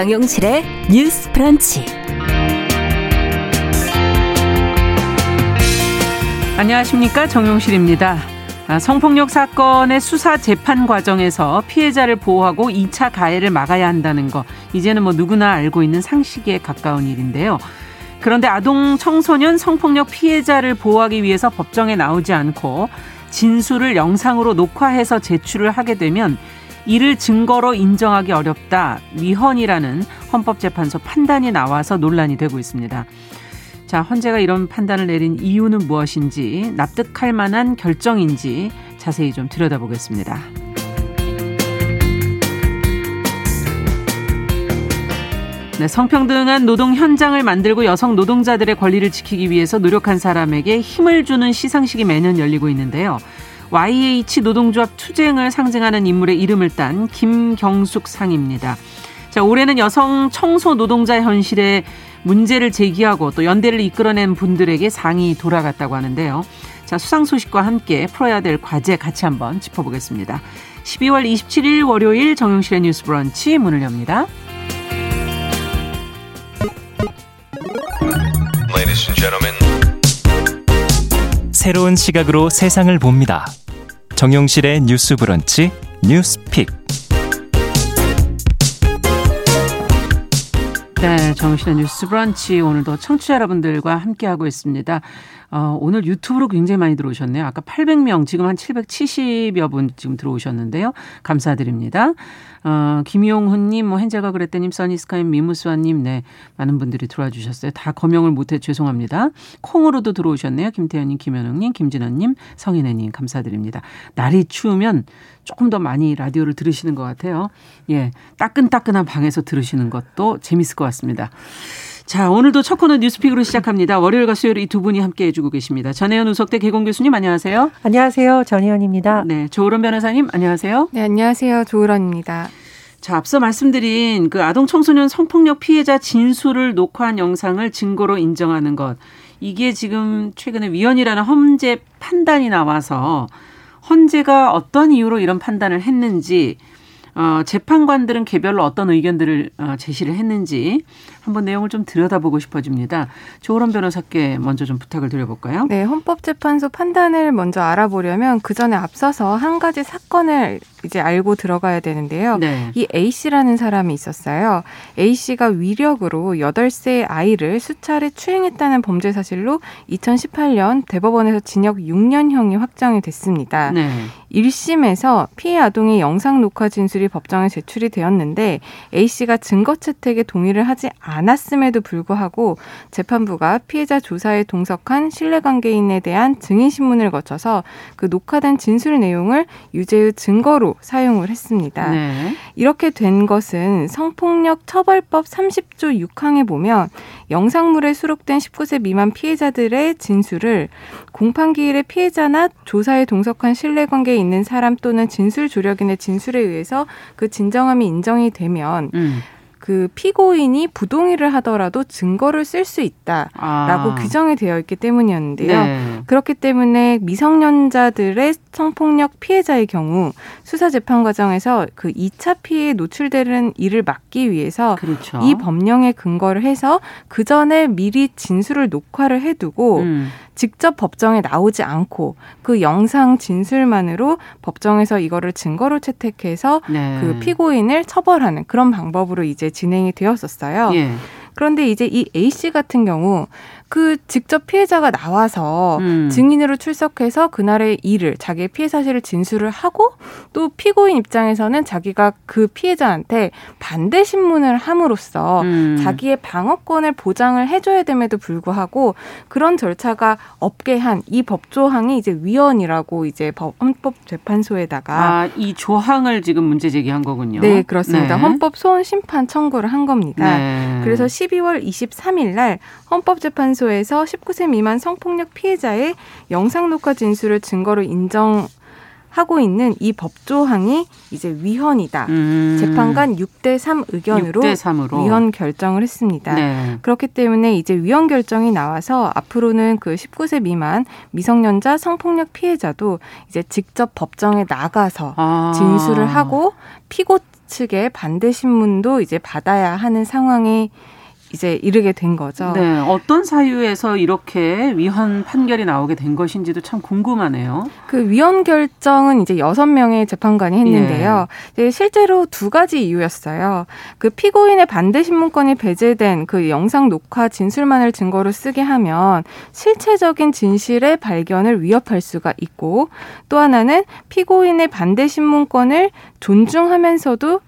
정용실의 뉴스 프런치. 안녕하십니까. 정용실입니다. 아, 성폭력 사건의 수사 재판 과정에서 피해자를 보호하고 2차 가해를 막아야 한다는 거. 이제는 뭐 누구나 알고 있는 상식에 가까운 일인데요. 그런데 아동 청소년 성폭력 피해자를 보호하기 위해서 법정에 나오지 않고 진술을 영상으로 녹화해서 제출을 하게 되면 이를 증거로 인정하기 어렵다. 위헌이라는 헌법재판소 판단이 나와서 논란이 되고 있습니다. 자, 헌재가 이런 판단을 내린 이유는 무엇인지 납득할 만한 결정인지 자세히 좀 들여다보겠습니다. 네, 성평등한 노동 현장을 만들고 여성 노동자들의 권리를 지키기 위해서 노력한 사람에게 힘을 주는 시상식이 매년 열리고 있는데요. YH 노동조합 투쟁을 상징하는 인물의 이름을 딴 김경숙 상입니다. 자, 올해는 여성 청소 노동자 현실에 문제를 제기하고 또 연대를 이끌어낸 분들에게 상이 돌아갔다고 하는데요. 자, 수상 소식과 함께 풀어야 될 과제 같이 한번 짚어보겠습니다. 12월 27일 월요일 정용실의 뉴스 브런치 문을 엽니다. 새로운 시각으로 세상을 봅니다. 정용실의 뉴스 브런치 뉴스픽. 네, 정신의 뉴스 브런치 오늘도 청취자 여러분들과 함께하고 있습니다. 어, 오늘 유튜브로 굉장히 많이 들어오셨네요. 아까 800명, 지금 한 770여 분 지금 들어오셨는데요. 감사드립니다. 어, 김용훈님, 뭐, 헨젤가 그랬더님, 써니스카임, 미무스와님, 네. 많은 분들이 들어와 주셨어요. 다 거명을 못해 죄송합니다. 콩으로도 들어오셨네요. 김태현님, 김현웅님, 김진아님, 성인애님, 감사드립니다. 날이 추우면 조금 더 많이 라디오를 들으시는 것 같아요. 예. 따끈따끈한 방에서 들으시는 것도 재밌을 것 같습니다. 자, 오늘도 첫 코너 뉴스픽으로 시작합니다. 월요일과 수요일 이 두 분이 함께 해주고 계십니다. 전혜연 우석대 개공 교수님 안녕하세요. 안녕하세요. 전혜연입니다. 네, 조으론 변호사님 안녕하세요. 네, 안녕하세요. 조으론입니다. 자, 앞서 말씀드린 그 아동 청소년 성폭력 피해자 진술을 녹화한 영상을 증거로 인정하는 것. 이게 지금 최근에 위헌이라는 헌재 판단이 나와서 헌재가 어떤 이유로 이런 판단을 했는지 어, 재판관들은 개별로 어떤 의견들을 어, 제시를 했는지 한번 내용을 좀 들여다보고 싶어집니다. 조으론 변호사께 먼저 좀 부탁을 드려볼까요? 네, 헌법재판소 판단을 먼저 알아보려면 그 전에 앞서서 한 가지 사건을 이제 알고 들어가야 되는데요. 네. 이 A 씨라는 사람이 있었어요. A 씨가 위력으로 8세 아이를 수차례 추행했다는 범죄 사실로 2018년 대법원에서 징역 6년형이 확정이 됐습니다. 네. 1심에서 피해 아동의 영상 녹화 진술이 법정에 제출이 되었는데 A 씨가 증거 채택에 동의를 하지 않았 음에도 불구하고 재판부가 피해자 조사에 동석한 신뢰관계인에 대한 증인 신문을 거쳐서 그 녹화된 진술 내용을 유죄의 증거로 사용을 했습니다. 네. 이렇게 된 것은 성폭력 처벌법 30조 6항에 보면 영상물에 수록된 19세 미만 피해자들의 진술을 공판기일의 피해자나 조사에 동석한 신뢰관계에 있는 사람 또는 진술 조력인의 진술에 의해서 그 진정함이 인정이 되면 음. 그 피고인이 부동의를 하더라도 증거를 쓸 수 있다라고 아. 규정이 되어 있기 때문이었는데요. 네. 그렇기 때문에 미성년자들의 성폭력 피해자의 경우 수사 재판 과정에서 그 2차 피해에 노출되는 일을 막기 위해서 그렇죠. 이 법령에 근거를 해서 그 전에 미리 진술을 녹화를 해두고 음. 직접 법정에 나오지 않고 그 영상 진술만으로 법정에서 이거를 증거로 채택해서 네. 그 피고인을 처벌하는 그런 방법으로 이제 진행이 되었었어요. 예. 그런데 이제 이 A 씨 같은 경우 그 직접 피해자가 나와서 음. 증인으로 출석해서 그날의 일을 자기의 피해 사실을 진술을 하고 또 피고인 입장에서는 자기가 그 피해자한테 반대 신문을 함으로써 음. 자기의 방어권을 보장을 해줘야 됨에도 불구하고 그런 절차가 없게 한 이 법조항이 이제 위헌이라고 이제 헌법재판소에다가 아, 이 조항을 지금 문제 제기한 거군요. 네, 그렇습니다. 네. 헌법 소원 심판 청구를 한 겁니다. 네. 그래서 12월 23일 날 헌법재판소 재판소에서 19세 미만 성폭력 피해자의 영상 녹화 진술을 증거로 인정 하고 있는 이 법조항이 이제 위헌이다. 음. 재판관 6대 3 의견으로 6대 3으로. 위헌 결정을 했습니다. 네. 그렇기 때문에 이제 위헌 결정이 나와서 앞으로는 그 19세 미만 미성년자 성폭력 피해자도 이제 직접 법정에 나가서 아. 진술을 하고 피고 측의 반대 신문도 이제 받아야 하는 상황이 이제 이르게 된 거죠. 네. 어떤 사유에서 이렇게 위헌 판결이 나오게 된 것인지도 참 궁금하네요. 그 위헌 결정은 이제 여섯 명의 재판관이 했는데요. 예. 실제로 두 가지 이유였어요. 그 피고인의 반대 신문권이 배제된 그 영상 녹화 진술만을 증거로 쓰게 하면 실체적인 진실의 발견을 위협할 수가 있고 또 하나는 피고인의 반대 신문권을 존중하면서도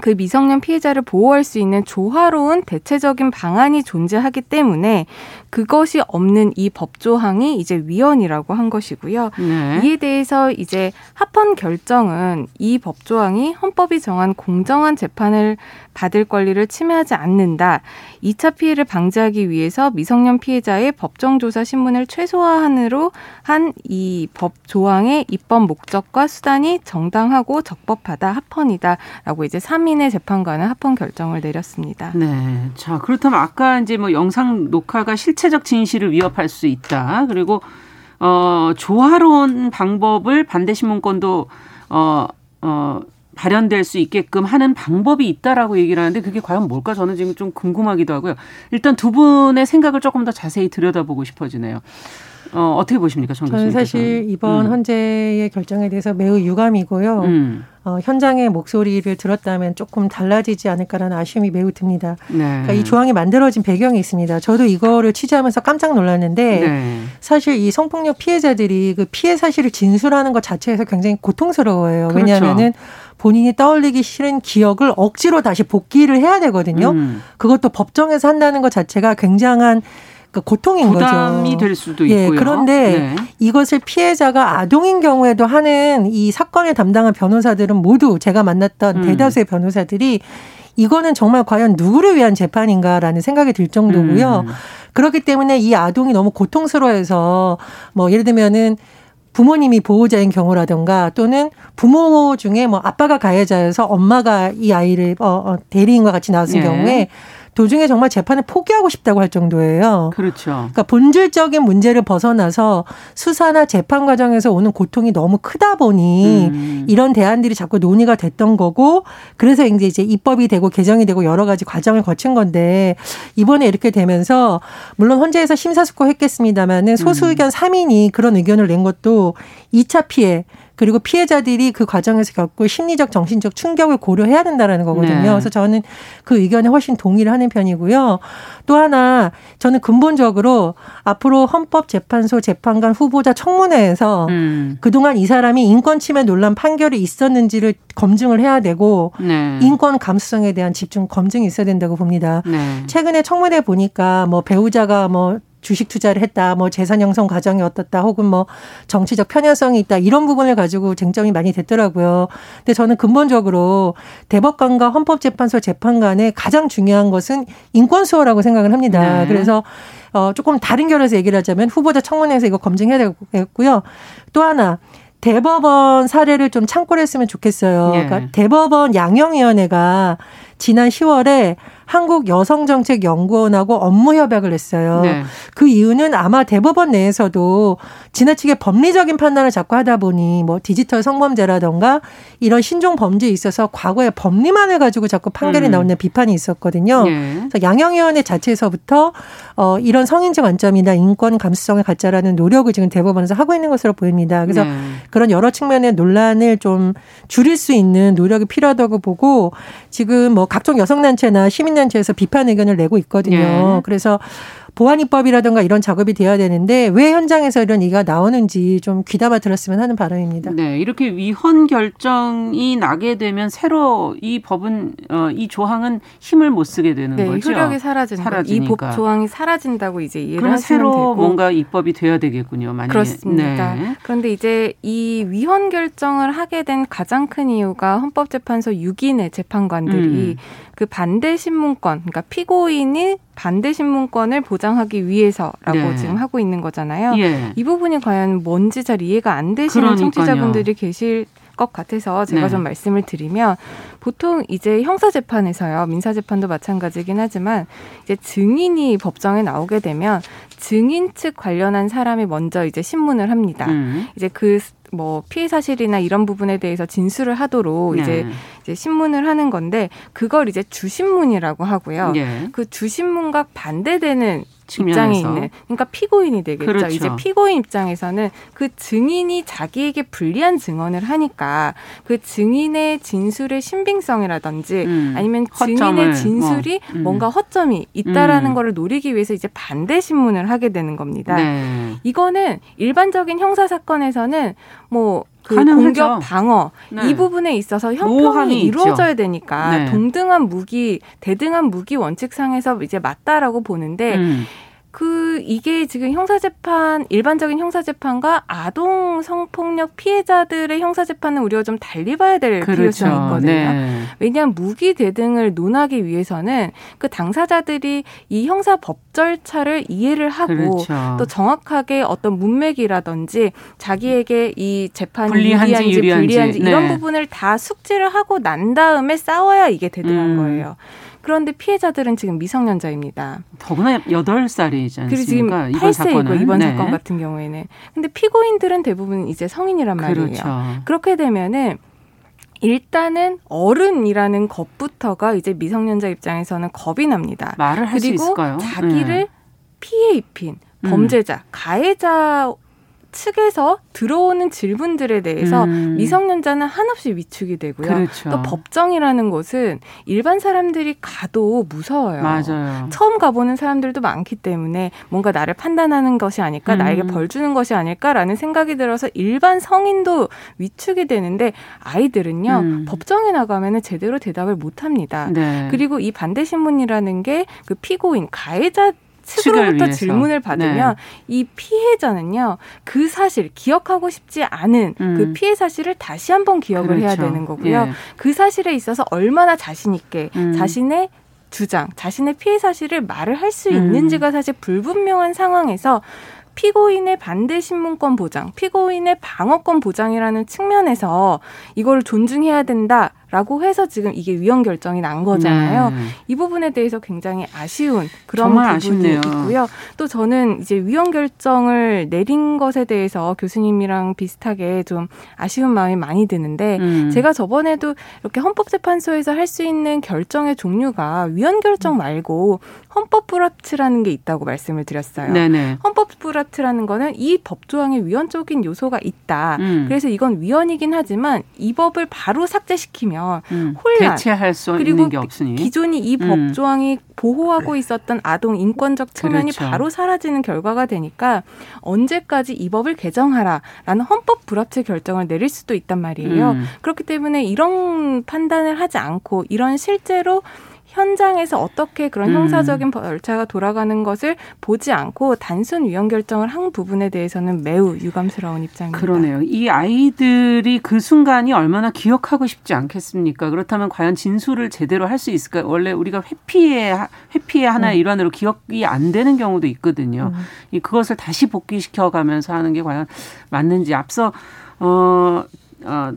그 미성년 피해자를 보호할 수 있는 조화로운 대체적인 방안이 존재하기 때문에 그것이 없는 이 법조항이 이제 위헌이라고 한 것이고요. 네. 이에 대해서 이제 합헌 결정은 이 법조항이 헌법이 정한 공정한 재판을 받을 권리를 침해하지 않는다. 2차 피해를 방지하기 위해서 미성년 피해자의 법정조사 신문을 최소화한으로 한 이 법 조항의 입법 목적과 수단이 정당하고 적법하다, 합헌이다라고 이제 3인의 재판관은 합헌 결정을 내렸습니다. 네. 자, 그렇다면 아까 이제 뭐 영상 녹화가 실체 실체적 진실을 위협할 수 있다. 그리고 어 조화로운 방법을 반대 신문권도 어 어, 발현될 수 있게끔 하는 방법이 있다라고 얘기를 하는데 그게 과연 뭘까 저는 지금 좀 궁금하기도 하고요. 일단 두 분의 생각을 조금 더 자세히 들여다보고 싶어지네요. 어, 어떻게 보십니까, 정? 저는 사실 이번 음. 헌재의 결정에 대해서 매우 유감이고요. 음. 어, 현장의 목소리를 들었다면 조금 달라지지 않을까라는 아쉬움이 매우 듭니다. 네. 그러니까 이 조항이 만들어진 배경이 있습니다. 저도 이거를 취재하면서 깜짝 놀랐는데 네. 사실 이 성폭력 피해자들이 그 피해 사실을 진술하는 것 자체에서 굉장히 고통스러워요. 그렇죠. 왜냐하면은 본인이 떠올리기 싫은 기억을 억지로 다시 복기를 해야 되거든요. 음. 그것도 법정에서 한다는 것 자체가 굉장한 그 고통인 부담이 거죠. 부담이 될 수도 예, 있고요. 그런데 네. 이것을 피해자가 아동인 경우에도 하는 이 사건에 담당한 변호사들은 모두 제가 만났던 음. 대다수의 변호사들이 이거는 정말 과연 누구를 위한 재판인가라는 생각이 들 정도고요. 음. 그렇기 때문에 이 아동이 너무 고통스러워해서 뭐 예를 들면은 부모님이 보호자인 경우라든가 또는 부모 중에 뭐 아빠가 가해자여서 엄마가 이 아이를 어, 어 대리인과 같이 나왔을 예. 경우에 도중에 정말 재판을 포기하고 싶다고 할 정도예요. 그렇죠. 그러니까 본질적인 문제를 벗어나서 수사나 재판 과정에서 오는 고통이 너무 크다 보니 음. 이런 대안들이 자꾸 논의가 됐던 거고 그래서 이제 이제 입법이 되고 개정이 되고 여러 가지 과정을 거친 건데 이번에 이렇게 되면서 물론 헌재에서 심사숙고했겠습니다마는 소수 의견 3인이 그런 의견을 낸 것도 2차 피해 그리고 피해자들이 그 과정에서 겪고 심리적 정신적 충격을 고려해야 된다라는 거거든요. 네. 그래서 저는 그 의견에 훨씬 동의를 하는 편이고요. 또 하나 저는 근본적으로 앞으로 헌법재판소 재판관 후보자 청문회에서 음. 그동안 이 사람이 인권 침해 논란 판결이 있었는지를 검증을 해야 되고 네. 인권 감수성에 대한 집중 검증이 있어야 된다고 봅니다. 네. 최근에 청문회 보니까 뭐 배우자가 뭐 주식 투자를 했다, 뭐 재산 형성 과정이 어떻다, 혹은 뭐 정치적 편향성이 있다 이런 부분을 가지고 쟁점이 많이 됐더라고요. 근데 저는 근본적으로 대법관과 헌법재판소 재판관의 가장 중요한 것은 인권 수호라고 생각을 합니다. 네. 그래서 어 조금 다른 결에서 얘기를 하자면 후보자 청문회에서 이거 검증해야 되겠고요. 또 하나 대법원 사례를 좀 참고를 했으면 좋겠어요. 네. 그러니까 대법원 양형위원회가 지난 10월에 한국 여성정책연구원하고 업무 협약을 했어요. 네. 그 이유는 아마 대법원 내에서도 지나치게 법리적인 판단을 자꾸 하다 보니 뭐 디지털 성범죄라던가 이런 신종 범죄에 있어서 과거에 법리만을 가지고 자꾸 판결이 음. 나오는 비판이 있었거든요. 네. 그래서 양형위원회 자체에서부터 어 이런 성인지 관점이나 인권 감수성을 갖자라는 노력을 지금 대법원에서 하고 있는 것으로 보입니다. 그래서 네. 그런 여러 측면의 논란을 좀 줄일 수 있는 노력이 필요하다고 보고 지금 뭐 각종 여성단체나 시민 단체에서 비판 의견을 내고 있거든요. 예. 그래서 보안입법이라든가 이런 작업이 돼야 되는데 왜 현장에서 이런 얘기가 나오는지 좀 귀담아 들었으면 하는 바람입니다. 네, 이렇게 위헌 결정이 나게 되면 새로 이 법은 어, 이 조항은 힘을 못 쓰게 되는 네, 거죠. 효력이 사라지는 이법 조항이 사라진다고 이제 이해를 하시면 새로 되고 뭔가 입법이 돼야 되겠군요. 만약에. 그렇습니다. 네. 그런데 이제 이 위헌 결정을 하게 된 가장 큰 이유가 헌법재판소 6인의 재판관들이 음. 그 반대 신문권, 그러니까 피고인이 반대 신문권을 보장하기 위해서라고 네. 지금 하고 있는 거잖아요. 예. 이 부분이 과연 뭔지 잘 이해가 안 되시는 그러니까요. 청취자분들이 계실 것 같아서 제가 네. 좀 말씀을 드리면 보통 이제 형사 재판에서요 민사 재판도 마찬가지긴 하지만 이제 증인이 법정에 나오게 되면 증인 측 관련한 사람이 먼저 이제 신문을 합니다. 음. 이제 그 뭐 피해 사실이나 이런 부분에 대해서 진술을 하도록 네. 이제 이제 신문을 하는 건데 그걸 이제 주신문이라고 하고요. 네. 그 주신문과 반대되는 있는 그러니까 피고인이 되겠죠. 그렇죠. 이제 피고인 입장에서는 그 증인이 자기에게 불리한 증언을 하니까 그 증인의 진술의 신빙성이라든지 음, 아니면 증인의 진술이 뭐, 음. 뭔가 허점이 있다라는 음. 거를 노리기 위해서 이제 반대 신문을 하게 되는 겁니다. 네. 이거는 일반적인 형사 사건에서는 뭐 그 공격 방어 네. 이 부분에 있어서 형평이 이루어져야 있죠. 되니까 네. 동등한 무기 대등한 무기 원칙상에서 이제 맞다라고 보는데 음. 그 이게 지금 형사재판 일반적인 형사재판과 아동 성폭력 피해자들의 형사재판은 우리가 좀 달리 봐야 될 그렇죠. 필요성이 있거든요. 네. 왜냐하면 무기 대등을 논하기 위해서는 그 당사자들이 이 형사 법 절차를 이해를 하고 그렇죠. 또 정확하게 어떤 문맥이라든지 자기에게 이 재판이 불리한지, 유리한지, 불리한지 네. 이런 부분을 다 숙지를 하고 난 다음에 싸워야 이게 대등한 음. 거예요. 그런데 피해자들은 지금 미성년자입니다. 더구나 8살이지 않습니까? 그리고 지금 8세이고 이번 네. 사건 같은 경우에는. 근데 피고인들은 대부분 이제 성인이란 말이에요. 그렇죠. 그렇게 되면은 일단은 어른이라는 것부터가 이제 미성년자 입장에서는 겁이 납니다. 말을 할 수 있을까요? 자기를 네. 피해 입힌 범죄자, 음. 가해자 측에서 들어오는 질문들에 대해서 음. 미성년자는 한없이 위축이 되고요. 그렇죠. 또 법정이라는 곳은 일반 사람들이 가도 무서워요. 맞아요. 처음 가보는 사람들도 많기 때문에 뭔가 나를 판단하는 것이 아닐까, 음. 나에게 벌 주는 것이 아닐까라는 생각이 들어서 일반 성인도 위축이 되는데 아이들은요 음. 법정에 나가면은 제대로 대답을 못 합니다. 네. 그리고 이 반대 신문이라는 게 그 피고인 가해자 측으로부터 질문을 받으면 네. 이 피해자는요 그 사실 기억하고 싶지 않은 그 음. 그 피해 사실을 다시 한번 기억을 그렇죠. 해야 되는 거고요. 예. 그 사실에 있어서 얼마나 자신 있게 음. 자신의 주장, 자신의 피해 사실을 말을 할수 음. 있는지가 사실 불분명한 상황에서 피고인의 반대 신문권 보장, 피고인의 방어권 보장이라는 측면에서 이걸 존중해야 된다. 라고 해서 지금 이게 위헌 결정이 난 거잖아요. 네. 이 부분에 대해서 굉장히 아쉬운 그런 부분이 아쉽네요. 있고요. 또 저는 이제 위헌 결정을 내린 것에 대해서 교수님이랑 비슷하게 좀 아쉬운 마음이 많이 드는데 음. 제가 저번에도 이렇게 헌법재판소에서 할 수 있는 결정의 종류가 위헌 결정 말고 헌법 불합치라는 게 있다고 말씀을 드렸어요. 네네. 헌법 불합치라는 거는 이 법조항에 위헌적인 요소가 있다. 음. 그래서 이건 위헌이긴 하지만 이 법을 바로 삭제시키면 음. 혼란 대체할 수 그리고 있는 게 없으니 기존이 이 음. 법조항이 보호하고 있었던 아동 인권적 측면이 그렇죠. 바로 사라지는 결과가 되니까 언제까지 이 법을 개정하라라는 헌법 불합치 결정을 내릴 수도 있단 말이에요. 음. 그렇기 때문에 이런 판단을 하지 않고 이런 실제로 현장에서 어떻게 그런 음. 형사적인 절차가 돌아가는 것을 보지 않고 단순 위헌 결정을 한 부분에 대해서는 매우 유감스러운 입장입니다. 그러네요. 이 아이들이 그 순간이 얼마나 기억하고 싶지 않겠습니까? 그렇다면 과연 진술을 제대로 할 수 있을까? 원래 우리가 회피의 회피의 하나의 음. 일환으로 기억이 안 되는 경우도 있거든요. 음. 이 그것을 다시 복귀시켜 가면서 하는 게 과연 맞는지 앞서 어 어,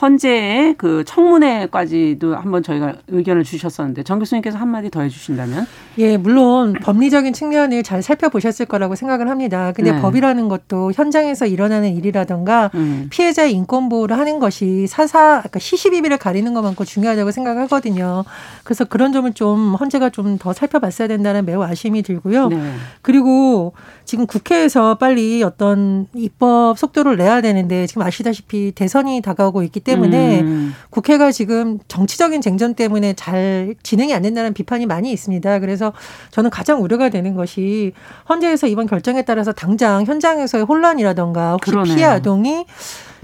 헌재의 그 청문회까지도 한번 저희가 의견을 주셨었는데 정 교수님께서 한마디 더 해주신다면? 예, 물론 법리적인 측면을 잘 살펴보셨을 거라고 생각을 합니다. 근데 네. 법이라는 것도 현장에서 일어나는 일이라던가 음. 피해자의 인권 보호를 하는 것이 사사, 그러니까 시시비비를 가리는 것만큼 중요하다고 생각하거든요. 그래서 그런 점을 좀 헌재가 좀 더 살펴봤어야 된다는 매우 아쉬움이 들고요. 네. 그리고 지금 국회에서 빨리 어떤 입법 속도를 내야 되는데 지금 아시다시피 대선이 다가오고 있기 때문에 음. 국회가 지금 정치적인 쟁전 때문에 잘 진행이 안 된다는 비판이 많이 있습니다. 그래서 저는 가장 우려가 되는 것이 헌재에서 이번 결정에 따라서 당장 현장에서의 혼란이라던가 혹시 그러네요. 피해 아동이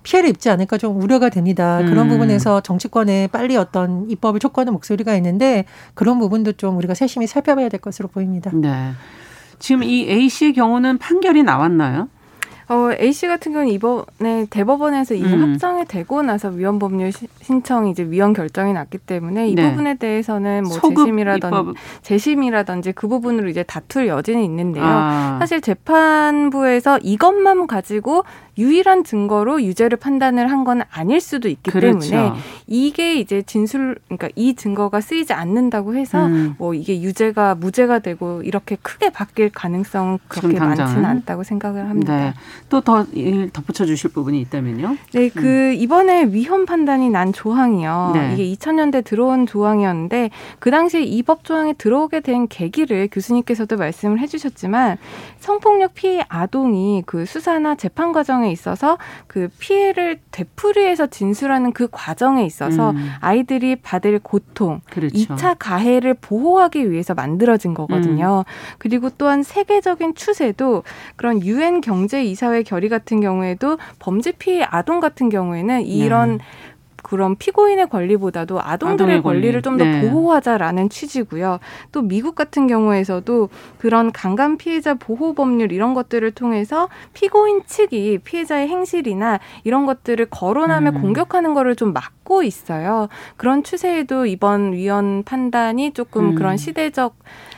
피해를 입지 않을까 좀 우려가 됩니다. 음. 그런 부분에서 정치권에 빨리 어떤 입법을 촉구하는 목소리가 있는데 그런 부분도 좀 우리가 세심히 살펴봐야 될 것으로 보입니다. 네. 지금 이 A 씨의 경우는 판결이 나왔나요? 어, A 씨 같은 경우는 이번에 대법원에서 이미 음. 확정이 되고 나서 위헌 법률 신청이 이제 위헌 결정이 났기 때문에 이 네. 부분에 대해서는 뭐 재심이라든지 재심이라든지 그 부분으로 이제 다툴 여지는 있는데요. 아. 사실 재판부에서 이것만 가지고 유일한 증거로 유죄를 판단을 한 건 아닐 수도 있기 그렇죠. 때문에 이게 이제 진술 그러니까 이 증거가 쓰이지 않는다고 해서 음. 뭐 이게 유죄가 무죄가 되고 이렇게 크게 바뀔 가능성 그렇게 많지는 않다고 생각을 합니다. 네. 또더 덧붙여 주실 부분이 있다면요? 네, 그 음. 이번에 위헌 판단이 난 조항이요. 네. 이게 2000년대 들어온 조항이었는데 그 당시에 이 법 조항에 들어오게 된 계기를 교수님께서도 말씀을 해주셨지만 성폭력 피해 아동이 그 수사나 재판 과정에 있어서 그 피해를 되풀이해서 진술하는 그 과정에 있어서 음. 아이들이 받을 고통, 그렇죠. 2차 가해를 보호하기 위해서 만들어진 거거든요. 음. 그리고 또한 세계적인 추세도 그런 유엔 경제 이사회 결의 같은 경우에도 범죄 피해 아동 같은 경우에는 이런 네. 그런 피고인의 권리보다도 아동들의 권리를 좀더 네. 보호하자라는 취지고요. 또 미국 같은 경우에서도 그런 강간 피해자 보호 법률 이런 것들을 통해서 피고인 측이 피해자의 행실이나 이런 것들을 거론하며 음. 공격하는 거를 좀 막고 있어요. 그런 추세에도 이번 위원 판단이 조금 음. 그런 시대적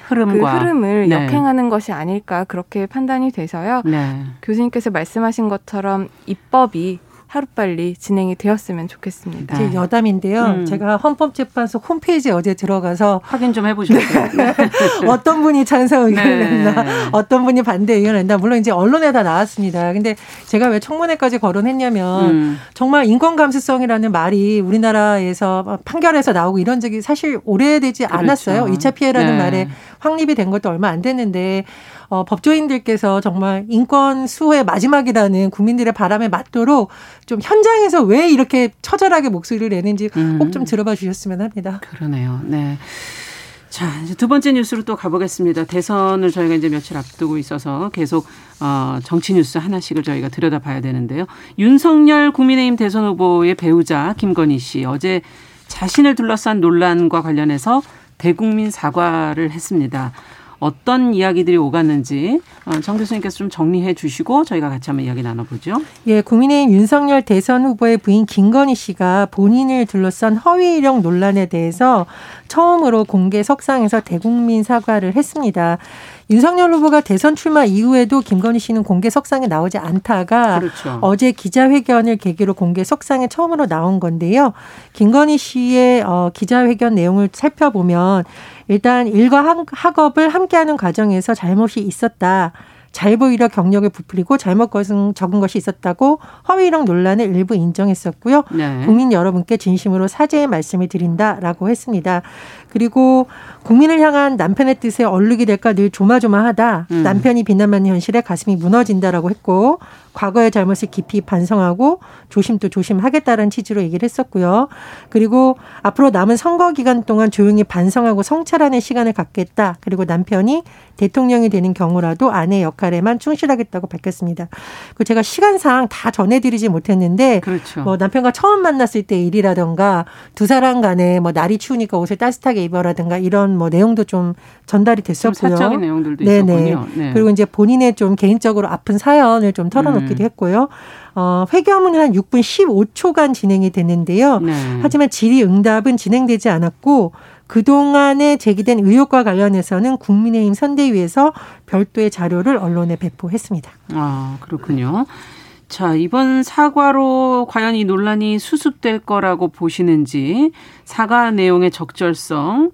흐름과 그 흐름을 네. 역행하는 것이 아닐까 그렇게 판단이 돼서요. 네. 교수님께서 말씀하신 것처럼 입법이 하루빨리 진행이 되었으면 좋겠습니다. 제 여담인데요. 음. 제가 헌법재판소 홈페이지에 어제 들어가서 확인 좀 해보셨어요. 네. 어떤 분이 찬성 의견을 네. 냈나, 어떤 분이 반대 의견을 냈나. 물론 이제 언론에 다 나왔습니다. 근데 제가 왜 청문회까지 거론했냐면 음. 정말 인권 감수성이라는 말이 우리나라에서 판결에서 나오고 이런 적이 사실 오래되지 그렇죠. 않았어요. 2차 피해라는 네. 말에 확립이 된 것도 얼마 안 됐는데 어, 법조인들께서 정말 인권 수호의 마지막이라는 국민들의 바람에 맞도록 좀 현장에서 왜 이렇게 처절하게 목소리를 내는지 꼭좀 음. 들어봐 주셨으면 합니다. 그러네요. 네. 자, 이제 두 번째 뉴스로 또 가보겠습니다. 대선을 저희가 이제 며칠 앞두고 있어서 계속 어, 정치 뉴스 하나씩을 저희가 들여다봐야 되는데요. 윤석열 국민의힘 대선 후보의 배우자 김건희 씨 어제 자신을 둘러싼 논란과 관련해서 대국민 사과를 했습니다. 어떤 이야기들이 오갔는지 어, 정 교수님께서 좀 정리해 주시고 저희가 같이 한번 이야기 나눠보죠. 예, 국민의힘 윤석열 대선 후보의 부인 김건희 씨가 본인을 둘러싼 허위 이력 논란에 대해서 처음으로 공개 석상에서 대국민 사과를 했습니다. 윤석열 후보가 대선 출마 이후에도 김건희 씨는 공개 석상에 나오지 않다가 그렇죠. 어제 기자회견을 계기로 공개 석상에 처음으로 나온 건데요. 김건희 씨의 어, 기자회견 내용을 살펴보면 일단 일과 학업을 함께하는 과정에서 잘못이 있었다. 잘 보이려 경력을 부풀리고 잘못 것은 적은 것이 있었다고 허위 이력 논란을 일부 인정했었고요. 네. 국민 여러분께 진심으로 사죄의 말씀을 드린다라고 했습니다. 그리고 국민을 향한 남편의 뜻에 얼룩이 될까 늘 조마조마하다. 음. 남편이 비난받는 현실에 가슴이 무너진다라고 했고 과거의 잘못을 깊이 반성하고 조심도 조심하겠다는 취지로 얘기를 했었고요. 그리고 앞으로 남은 선거 기간 동안 조용히 반성하고 성찰하는 시간을 갖겠다. 그리고 남편이 대통령이 되는 경우라도 아내 역할에만 충실하겠다고 밝혔습니다. 그 제가 시간상 다 전해드리지 못했는데 그렇죠. 뭐 남편과 처음 만났을 때 일이라던가 두 사람 간에 뭐 날이 추우니까 옷을 따뜻하게 입어라든가 이런 뭐 내용도 좀 전달이 됐었고요. 좀 사적인 내용들도 네네. 있었군요. 네. 그리고 이제 본인의 좀 개인적으로 아픈 사연을 좀 털어놓기도 음. 했고요. 어, 회견은 한 6분 15초간 진행이 됐는데요. 네. 하지만 질의응답은 진행되지 않았고 그동안에 제기된 의혹과 관련해서는 국민의힘 선대위에서 별도의 자료를 언론에 배포했습니다. 아, 그렇군요. 자, 이번 사과로 과연 이 논란이 수습될 거라고 보시는지 사과 내용의 적절성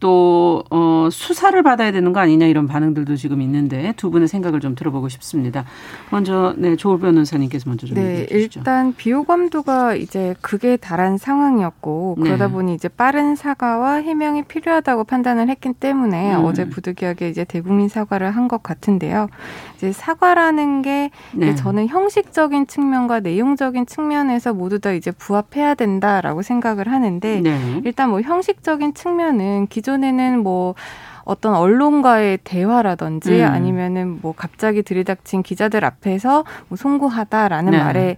또 어, 수사를 받아야 되는 거 아니냐 이런 반응들도 지금 있는데 두 분의 생각을 좀 들어보고 싶습니다. 먼저 네 조을 변호사님께서 먼저 좀 네, 주시죠. 일단 비호감도가 이제 극에 달한 상황이었고 그러다 네. 보니 이제 빠른 사과와 해명이 필요하다고 판단을 했기 때문에 음. 어제 부득이하게 이제 대국민 사과를 한 것 같은데요. 이제 사과라는 게 네. 저는 형식적인 측면과 내용적인 측면에서 모두 다 이제 부합해야 된다라고 생각을 하는데 네. 일단 뭐 형식적인 측면은 기 기존에는 뭐 어떤 언론과의 대화라든지 음. 아니면은 뭐 갑자기 들이닥친 기자들 앞에서 뭐 송구하다라는 네. 말에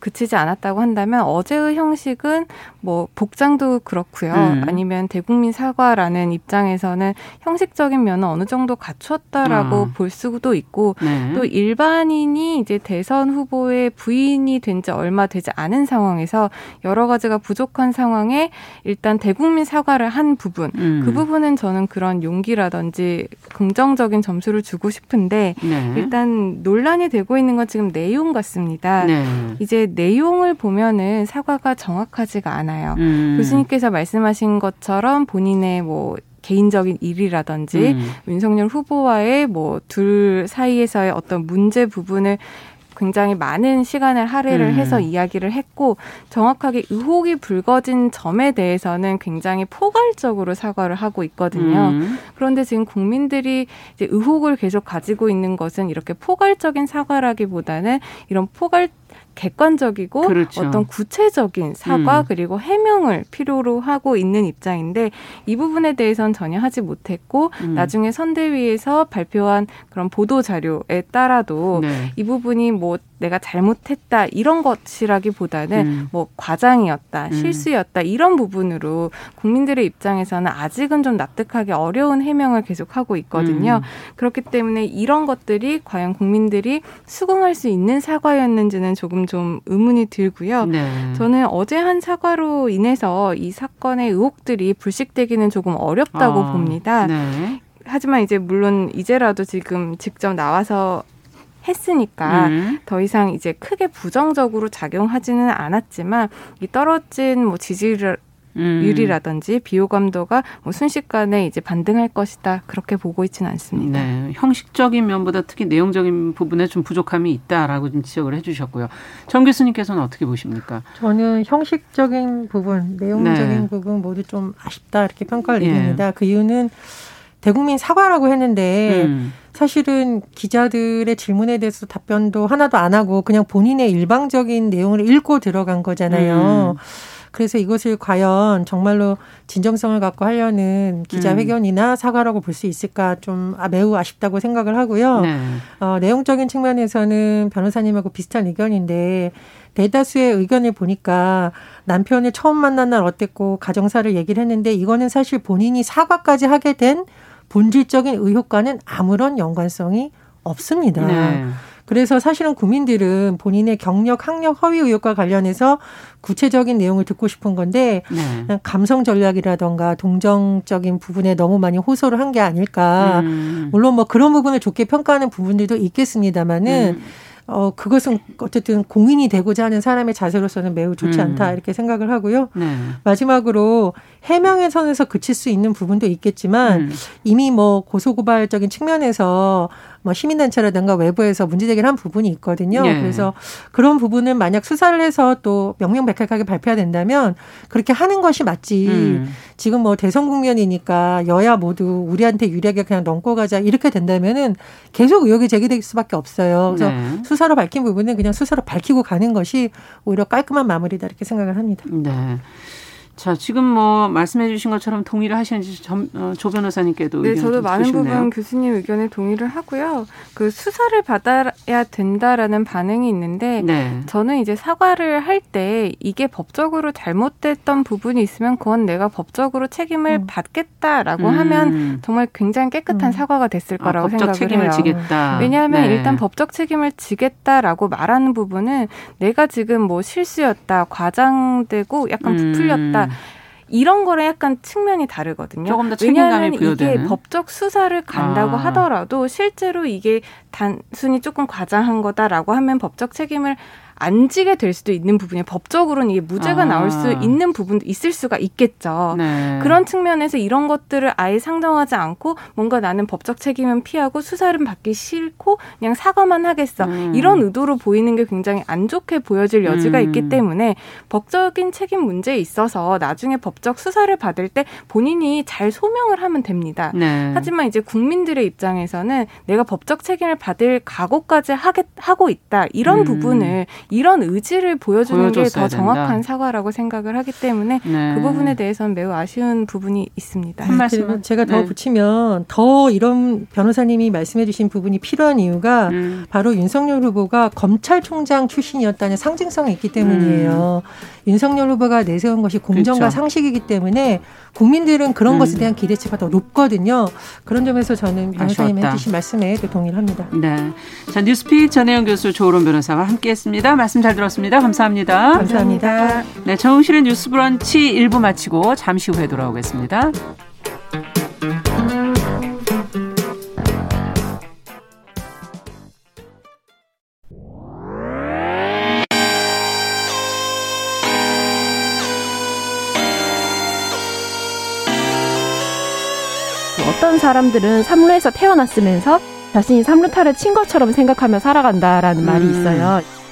그치지 않았다고 한다면 어제의 형식은 뭐 복장도 그렇고요. 음. 아니면 대국민 사과라는 입장에서는 형식적인 면은 어느 정도 갖추었다라고 어. 볼 수도 있고 네. 또 일반인이 이제 대선 후보의 부인이 된 지 얼마 되지 않은 상황에서 여러 가지가 부족한 상황에 일단 대국민 사과를 한 부분 음. 그 부분은 저는 그런 용기라든지 긍정적인 점수를 주고 싶은데 네. 일단 논란이 되고 있는 건 지금 내용 같습니다. 네. 이제 내용을 보면은 사과가 정확하지가 않아요. 음. 교수님께서 말씀하신 것처럼 본인의 뭐 개인적인 일이라든지 음. 윤석열 후보와의 뭐 둘 사이에서의 어떤 문제 부분을 굉장히 많은 시간을 할애를 음. 해서 이야기를 했고 정확하게 의혹이 불거진 점에 대해서는 굉장히 포괄적으로 사과를 하고 있거든요. 음. 그런데 지금 국민들이 이제 의혹을 계속 가지고 있는 것은 이렇게 포괄적인 사과라기보다는 이런 포괄 객관적이고 그렇죠. 어떤 구체적인 사과 음. 그리고 해명을 필요로 하고 있는 입장인데 이 부분에 대해서는 전혀 하지 못했고 음. 나중에 선대위에서 발표한 그런 보도 자료에 따라도 네. 이 부분이 뭐 내가 잘못했다 이런 것이라기보다는 음. 뭐 과장이었다 음. 실수였다 이런 부분으로 국민들의 입장에서는 아직은 좀 납득하기 어려운 해명을 계속하고 있거든요. 음. 그렇기 때문에 이런 것들이 과연 국민들이 수긍할 수 있는 사과였는지는 조금 좀 의문이 들고요. 네. 저는 어제 한 사과로 인해서 이 사건의 의혹들이 불식되기는 조금 어렵다고 아, 봅니다. 네. 하지만 이제 물론 이제라도 지금 직접 나와서 했으니까 음. 더 이상 이제 크게 부정적으로 작용하지는 않았지만 이 떨어진 뭐 지지율 음. 유리라든지 비호감도가 뭐 순식간에 이제 반등할 것이다 그렇게 보고 있지는 않습니다. 네, 형식적인 면보다 특히 내용적인 부분에 좀 부족함이 있다라고 좀 지적을 해주셨고요. 정 교수님께서는 어떻게 보십니까? 저는 형식적인 부분, 내용적인 네. 부분 모두 좀 아쉽다 이렇게 평가를 드립니다. 예. 그 이유는 대국민 사과라고 했는데 음. 사실은 기자들의 질문에 대해서 답변도 하나도 안 하고 그냥 본인의 일방적인 내용을 읽고 들어간 거잖아요. 음. 그래서 이것을 과연 정말로 진정성을 갖고 하려는 기자회견이나 음. 사과라고 볼 수 있을까 좀 아, 매우 아쉽다고 생각을 하고요. 네. 어, 내용적인 측면에서는 변호사님하고 비슷한 의견인데 대다수의 의견을 보니까 남편을 처음 만난 날 어땠고 가정사를 얘기를 했는데 이거는 사실 본인이 사과까지 하게 된 본질적인 의혹과는 아무런 연관성이 없습니다. 네. 그래서 사실은 국민들은 본인의 경력, 학력, 허위 의혹과 관련해서 구체적인 내용을 듣고 싶은 건데 네. 감성 전략이라던가 동정적인 부분에 너무 많이 호소를 한 게 아닐까. 음. 물론 뭐 그런 부분을 좋게 평가하는 부분들도 있겠습니다만은 음. 어, 그것은 어쨌든 공인이 되고자 하는 사람의 자세로서는 매우 좋지 음. 않다 이렇게 생각을 하고요. 네. 마지막으로 해명의 선에서 그칠 수 있는 부분도 있겠지만 음. 이미 뭐 고소고발적인 측면에서 뭐 시민단체라든가 외부에서 문제제기를 한 부분이 있거든요. 네. 그래서 그런 부분을 만약 수사를 해서 또 명명백백하게 발표가 된다면 그렇게 하는 것이 맞지. 음. 지금 뭐 대선 국면이니까 여야 모두 우리한테 유리하게 그냥 넘고 가자 이렇게 된다면은 계속 의혹이 제기될 수밖에 없어요. 그래서 네. 수사로 밝힌 부분은 그냥 수사로 밝히고 가는 것이 오히려 깔끔한 마무리다 이렇게 생각을 합니다. 네. 자, 지금 뭐 말씀해 주신 것처럼 동의를 하시는지 점, 어, 조 변호사님께도 네, 저도 많은 싶네요. 부분 교수님 의견에 동의를 하고요. 그 수사를 받아야 된다라는 반응이 있는데 네. 저는 이제 사과를 할 때 이게 법적으로 잘못됐던 부분이 있으면 그건 내가 법적으로 책임을 음. 받겠다라고 음. 하면 정말 굉장히 깨끗한 음. 사과가 됐을 아, 거라고 아, 생각을 책임을 해요. 지겠다. 왜냐하면 네. 일단 법적 책임을 지겠다라고 말하는 부분은 내가 지금 뭐 실수였다, 과장되고 약간 음. 부풀렸다. 이런 거랑 약간 측면이 다르거든요. 조금 더 책임감이 부여되는. 이게 법적 수사를 간다고 아. 하더라도 실제로 이게 단순히 조금 과장한 거다라고 하면 법적 책임을 안 지게 될 수도 있는 부분이 법적으로는 이게 무죄가 아. 나올 수 있는 부분도 있을 수가 있겠죠. 네. 그런 측면에서 이런 것들을 아예 상정하지 않고 뭔가 나는 법적 책임은 피하고 수사를 받기 싫고 그냥 사과만 하겠어. 음. 이런 의도로 보이는 게 굉장히 안 좋게 보여질 여지가 음. 있기 때문에 법적인 책임 문제에 있어서 나중에 법적 수사를 받을 때 본인이 잘 소명을 하면 됩니다. 네. 하지만 이제 국민들의 입장에서는 내가 법적 책임을 받을 각오까지 하겠, 하고 있다. 이런 음. 부분을 이런 의지를 보여주는 게 더 정확한 사과라고 생각을 하기 때문에 네. 그 부분에 대해서는 매우 아쉬운 부분이 있습니다. 한 말씀 제가 더 네. 붙이면 더 이런 변호사님이 말씀해주신 부분이 필요한 이유가 음. 바로 윤석열 후보가 검찰총장 출신이었다는 상징성이 있기 때문이에요. 음. 윤석열 후보가 내세운 것이 공정과 그렇죠. 상식이기 때문에 국민들은 그런 음. 것에 대한 기대치가 더 높거든요. 그런 점에서 저는 변호사님이 해주신 말씀에 동의를 합니다. 네. 자, 뉴스픽 전혜영 교수 조론 변호사와 함께했습니다. 말씀 잘 들었습니다. 감사합니다. 감사합니다. 네, 정우실의 뉴스 브런치 1부 마치고 잠시 후에 돌아오겠습니다. 어떤 사람들은 삼루에서 태어났으면서 자신이 삼루타를 친 것처럼 생각하며 살아간다라는 음. 말이 있어요.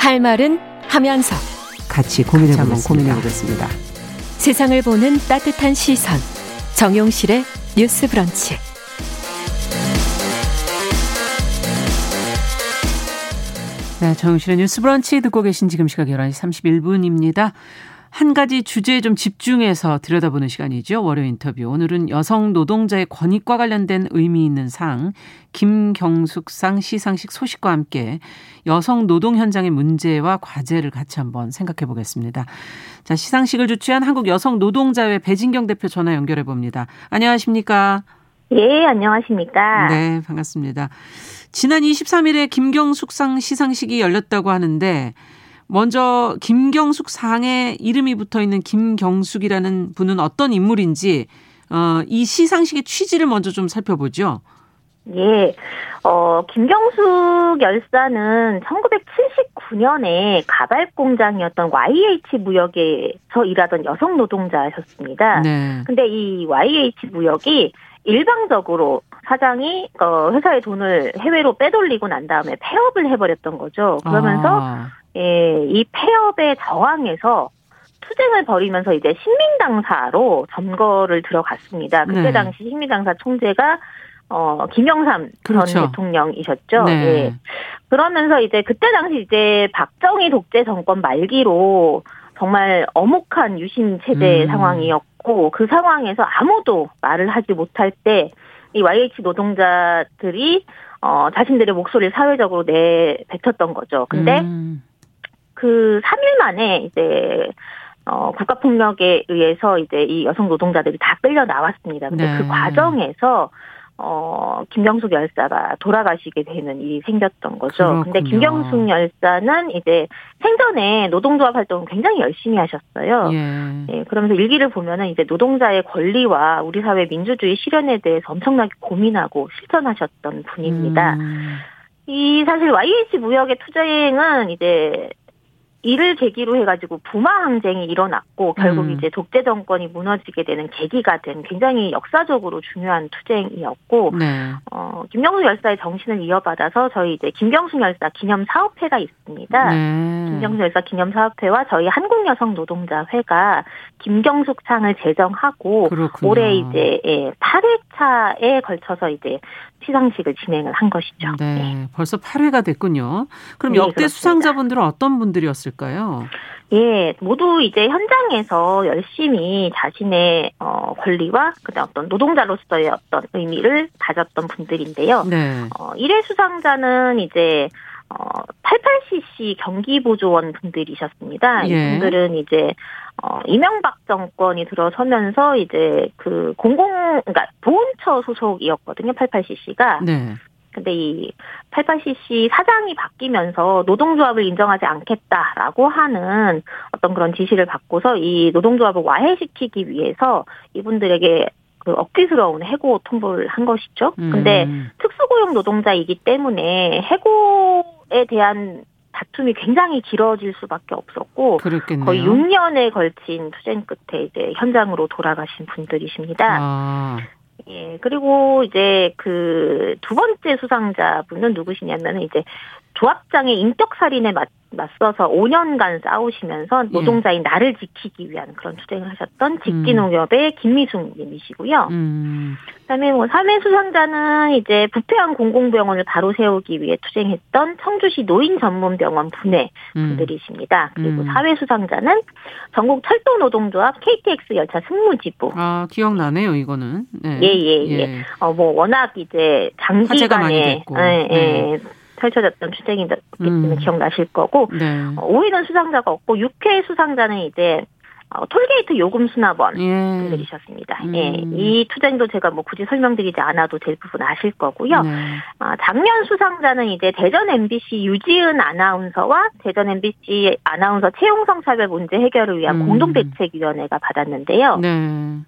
할 말은 하면서 같이 고민해 한번 고민해 보겠습니다. 세상을 보는 따뜻한 시선. 정용실의 뉴스 브런치. 네, 정용실의 뉴스 브런치 듣고 계신 지금 시각 11시 31분입니다. 한 가지 주제에 좀 집중해서 들여다보는 시간이죠. 월요 인터뷰. 오늘은 여성 노동자의 권익과 관련된 의미 있는 상, 김경숙상 시상식 소식과 함께 여성 노동 현장의 문제와 과제를 같이 한번 생각해 보겠습니다. 자, 시상식을 주최한 한국 여성 노동자회 배진경 대표 전화 연결해 봅니다. 안녕하십니까? 예, 안녕하십니까? 네, 반갑습니다. 지난 23일에 김경숙상 시상식이 열렸다고 하는데 먼저 김경숙 상에 이름이 붙어 있는 김경숙이라는 분은 어떤 인물인지 어, 이 시상식의 취지를 먼저 좀 살펴보죠. 예. 어, 김경숙 열사는 1979년에 가발 공장이었던 YH 무역에서 일하던 여성 노동자셨습니다. 네. 근데 이 YH 무역이 일방적으로 사장이 어, 회사의 돈을 해외로 빼돌리고 난 다음에 폐업을 해버렸던 거죠. 그러면서 아. 예, 이 폐업의 저항에서 투쟁을 벌이면서 이제 신민당사로 점거를 들어갔습니다. 그때 네. 당시 신민당사 총재가 어 김영삼 그렇죠. 전 대통령이셨죠. 네. 예. 그러면서 이제 그때 당시 이제 박정희 독재 정권 말기로 정말 어목한 유신 체제 음. 상황이었고 그 상황에서 아무도 말을 하지 못할 때 이 YH 노동자들이 어 자신들의 목소리를 사회적으로 내뱉었던 거죠. 근데 음. 그 3일 만에 이제 어, 국가폭력에 의해서 이제 이 여성 노동자들이 다 끌려 나왔습니다. 근데 그 네. 그 과정에서 어, 김경숙 열사가 돌아가시게 되는 일이 생겼던 거죠. 그렇군요. 근데 김경숙 열사는 이제 생전에 노동조합 활동을 굉장히 열심히 하셨어요. 예. 예. 그러면서 일기를 보면은 이제 노동자의 권리와 우리 사회 민주주의 실현에 대해서 엄청나게 고민하고 실천하셨던 분입니다. 음. 이 사실 YH 무역의 투쟁은 이제 이를 계기로 해가지고 부마 항쟁이 일어났고 결국 음. 이제 독재 정권이 무너지게 되는 계기가 된 굉장히 역사적으로 중요한 투쟁이었고 네. 어, 김경수 열사의 정신을 이어받아서 저희 이제 김경수 열사 기념 사업회가 있습니다. 네. 김경수 열사 기념 사업회와 저희 한국 여성 노동자 회가 김경숙 상을 제정하고 그렇군요. 올해 이제 예, 8회차에 걸쳐서 이제 시상식을 진행을 한 것이죠. 네, 네. 벌써 8회가 됐군요. 그럼 네, 역대 그렇습니다. 수상자분들은 어떤 분들이었을까요? 예, 모두 이제 현장에서 열심히 자신의 어, 권리와 그다음 어떤 노동자로서의 어떤 의미를 가졌던 분들인데요. 네. 어, 1회 수상자는 이제 어, 88cc 경기보조원 분들이셨습니다. 예. 이분들은 이제 어, 이명박 정권이 들어서면서 이제 그 공공, 그러니까 보훈처 소속이었거든요, 88cc가. 네. 근데 이 88cc 사장이 바뀌면서 노동조합을 인정하지 않겠다라고 하는 어떤 그런 지시를 받고서 이 노동조합을 와해시키기 위해서 이분들에게 그 억지스러운 해고 통보를 한 것이죠. 근데 음. 특수고용 노동자이기 때문에 해고에 대한 다툼이 굉장히 길어질 수밖에 없었고 그렇겠네요. 거의 6년에 걸친 투쟁 끝에 이제 현장으로 돌아가신 분들이십니다. 아. 예, 그리고 이제 그 두 번째 수상자분은 누구시냐면은 이제 조합장의 인격살인에 맞, 맞서서 5년간 싸우시면서 예. 노동자인 나를 지키기 위한 그런 투쟁을 하셨던 직진농협의 음. 김미숙 님이시고요. 음. 그다음에 뭐 3회 수상자는 이제 부패한 공공병원을 바로 세우기 위해 투쟁했던 청주시 노인전문병원 분해 음. 분들이십니다. 그리고 음. 4회 수상자는 전국 철도 노동조합 KTX 열차 승무지부. 아 기억나네요 이거는. 예예예. 네. 예, 예, 예. 어뭐 워낙 이제 장기간에 예, 예. 네. 펼쳐졌던 때문에 음. 기억나실 거고 네. 어, 5위는 수상자가 없고 6회 수상자는 이제 어, 톨게이트 요금 수납원 분들이셨습니다. 예. 음. 예. 이 투쟁도 제가 뭐 굳이 설명드리지 않아도 될 부분 아실 거고요. 네. 어, 작년 수상자는 이제 대전 MBC 유지은 아나운서와 대전 MBC 아나운서 채용성 차별 문제 해결을 위한 음. 공동대책위원회가 받았는데요. 네.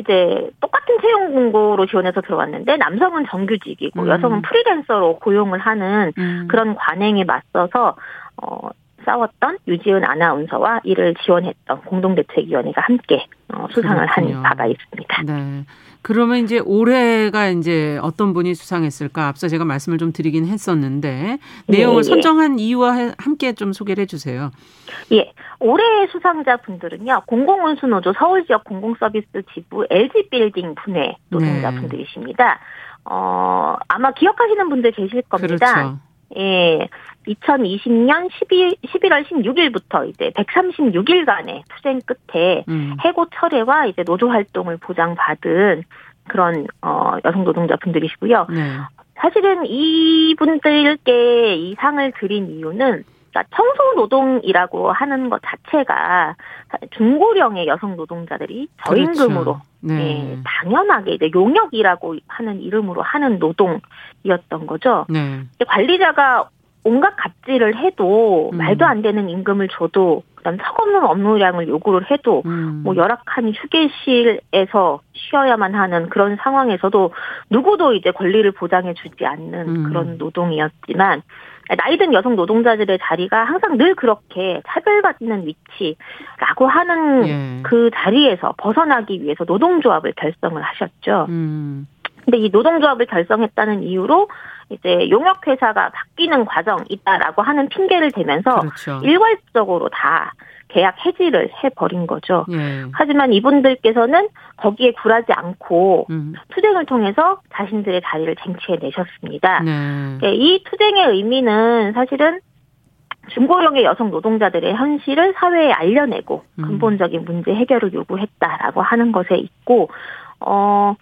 이제 똑같은 채용 공고로 지원해서 들어왔는데 남성은 정규직이고 음. 여성은 프리랜서로 고용을 하는 음. 그런 관행에 맞서서 어 싸웠던 유지은 아나운서와 이를 지원했던 공동대책위원회가 함께 어, 수상을 그렇군요. 한 바가 있습니다. 네. 그러면 이제 올해가 이제 어떤 분이 수상했을까? 앞서 제가 말씀을 좀 드리긴 했었는데 내용을 예, 예. 선정한 이유와 함께 좀 소개를 해주세요. 예, 올해의 수상자 분들은요 공공운수노조 서울 지역 공공서비스 지부 LG 빌딩 분해 노동자 네. 분들이십니다. 어 아마 기억하시는 분들 계실 겁니다. 그렇죠. 예, 2020년 12, 11월 16일부터 이제 136일간의 투쟁 끝에 음. 해고 철회와 이제 노조 활동을 보장받은 그런 어 여성 노동자 분들이시고요. 네. 사실은 이분들께 이 상을 드린 이유는 그러니까 청소 노동이라고 하는 것 자체가 중고령의 여성 노동자들이 저임금으로 그렇죠. 네. 예, 당연하게 이제 용역이라고 하는 이름으로 하는 노동이었던 거죠. 네. 관리자가 온갖 갑질을 해도 음. 말도 안 되는 임금을 줘도 그다음 턱없는 업무량을 요구를 해도 음. 뭐 열악한 휴게실에서 쉬어야만 하는 그런 상황에서도 누구도 이제 권리를 보장해 주지 않는 음. 그런 노동이었지만 나이든 여성 노동자들의 자리가 항상 늘 그렇게 차별받는 위치라고 하는 예. 그 자리에서 벗어나기 위해서 노동조합을 결성을 하셨죠. 음. 근데 이 노동조합을 결성했다는 이유로 이제 용역 회사가 바뀌는 과정이다라고 하는 핑계를 대면서 그렇죠. 일괄적으로 다 계약 해지를 해버린 거죠. 예. 하지만 이분들께서는 거기에 굴하지 않고 음. 투쟁을 통해서 자신들의 자리를 쟁취해 내셨습니다. 네. 예, 이 투쟁의 의미는 사실은 중고령의 여성 노동자들의 현실을 사회에 알려내고 음. 근본적인 문제 해결을 요구했다라고 하는 것에 있고 어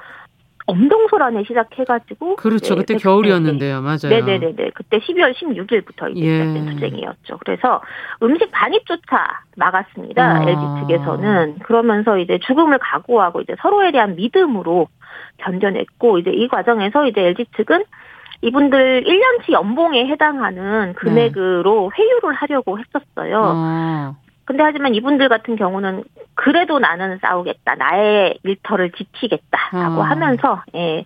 엄동설안에 시작해가지고 그렇죠. 네, 그때 네, 겨울이었는데요, 맞아요. 네네네네. 그때 12월 16일부터 이제 예. 시작된 투쟁이었죠. 그래서 음식 반입조차 막았습니다. 아. LG 측에서는 그러면서 이제 죽음을 각오하고 이제 서로에 대한 믿음으로 견뎌냈고 이제 이 과정에서 이제 LG 측은 이분들 1년치 연봉에 해당하는 금액으로 네. 회유를 하려고 했었어요. 아. 근데 하지만 이분들 같은 경우는 그래도 나는 싸우겠다. 나의 일터를 지키겠다라고 어. 하면서 예.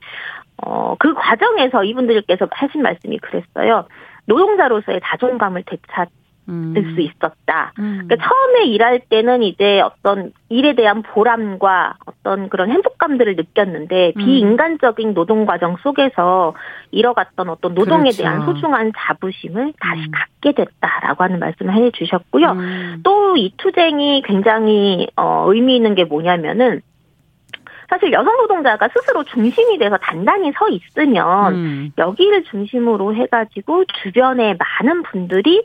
어, 그 과정에서 이분들께서 하신 말씀이 그랬어요. 노동자로서의 자존감을 되찾 음. 수 있었다. 음. 그러니까 처음에 일할 때는 이제 어떤 일에 대한 보람과 어떤 그런 행복감들을 느꼈는데 음. 비인간적인 노동 과정 속에서 잃어갔던 어떤 노동에 그렇죠. 대한 소중한 자부심을 다시 음. 갖게 됐다라고 하는 말씀을 해 주셨고요. 음. 또이 투쟁이 굉장히 어 의미 있는 게 뭐냐면은 사실 여성 노동자가 스스로 중심이 돼서 단단히 서 있으면 음. 여기를 중심으로 해가지고 주변에 많은 분들이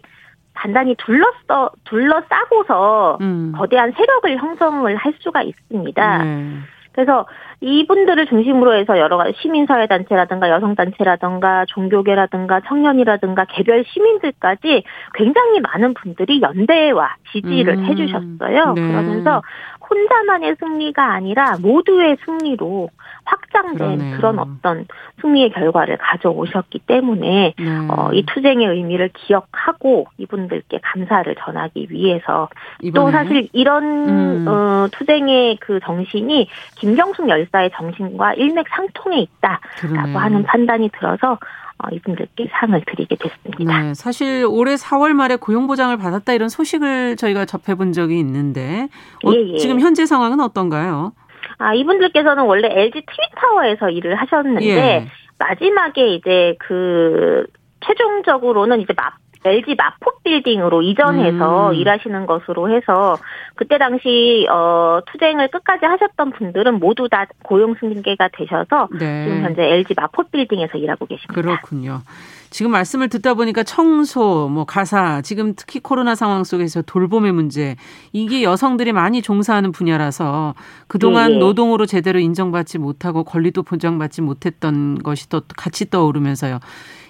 단단히 둘러싸 둘러싸고서 음. 거대한 세력을 형성을 할 수가 있습니다. 네. 그래서 이분들을 중심으로 해서 여러 가지 시민사회단체라든가 여성단체라든가 종교계라든가 청년이라든가 개별 시민들까지 굉장히 많은 분들이 연대와 지지를 음. 해주셨어요. 네. 그러면서 혼자만의 승리가 아니라 모두의 승리로 확장된 그러네요. 그런 어떤 승리의 결과를 가져오셨기 때문에 네. 어, 이 투쟁의 의미를 기억하고 이분들께 감사를 전하기 위해서 이번에? 또 사실 이런 음. 어, 투쟁의 그 정신이 김경숙 열사의 정신과 일맥상통해 있다라고 그러네요. 하는 판단이 들어서 어, 이분들께 상을 드리게 됐습니다. 네, 사실 올해 4월 말에 고용보장을 받았다 이런 소식을 저희가 접해본 적이 있는데 어, 예, 예. 지금 현재 상황은 어떤가요? 아 이분들께서는 원래 LG 트윈타워에서 일을 하셨는데 예. 마지막에 이제 그 최종적으로는 이제 마, LG 마포 빌딩으로 이전해서 음. 일하시는 것으로 해서 그때 당시 어 투쟁을 끝까지 하셨던 분들은 모두 다 고용 승계가 되셔서 네. 지금 현재 LG 마포 빌딩에서 일하고 계십니다. 그렇군요. 지금 말씀을 듣다 보니까 청소, 뭐 가사, 지금 특히 코로나 상황 속에서 돌봄의 문제, 이게 여성들이 많이 종사하는 분야라서 그동안 네. 노동으로 제대로 인정받지 못하고 권리도 보장받지 못했던 것이 또 같이 떠오르면서요.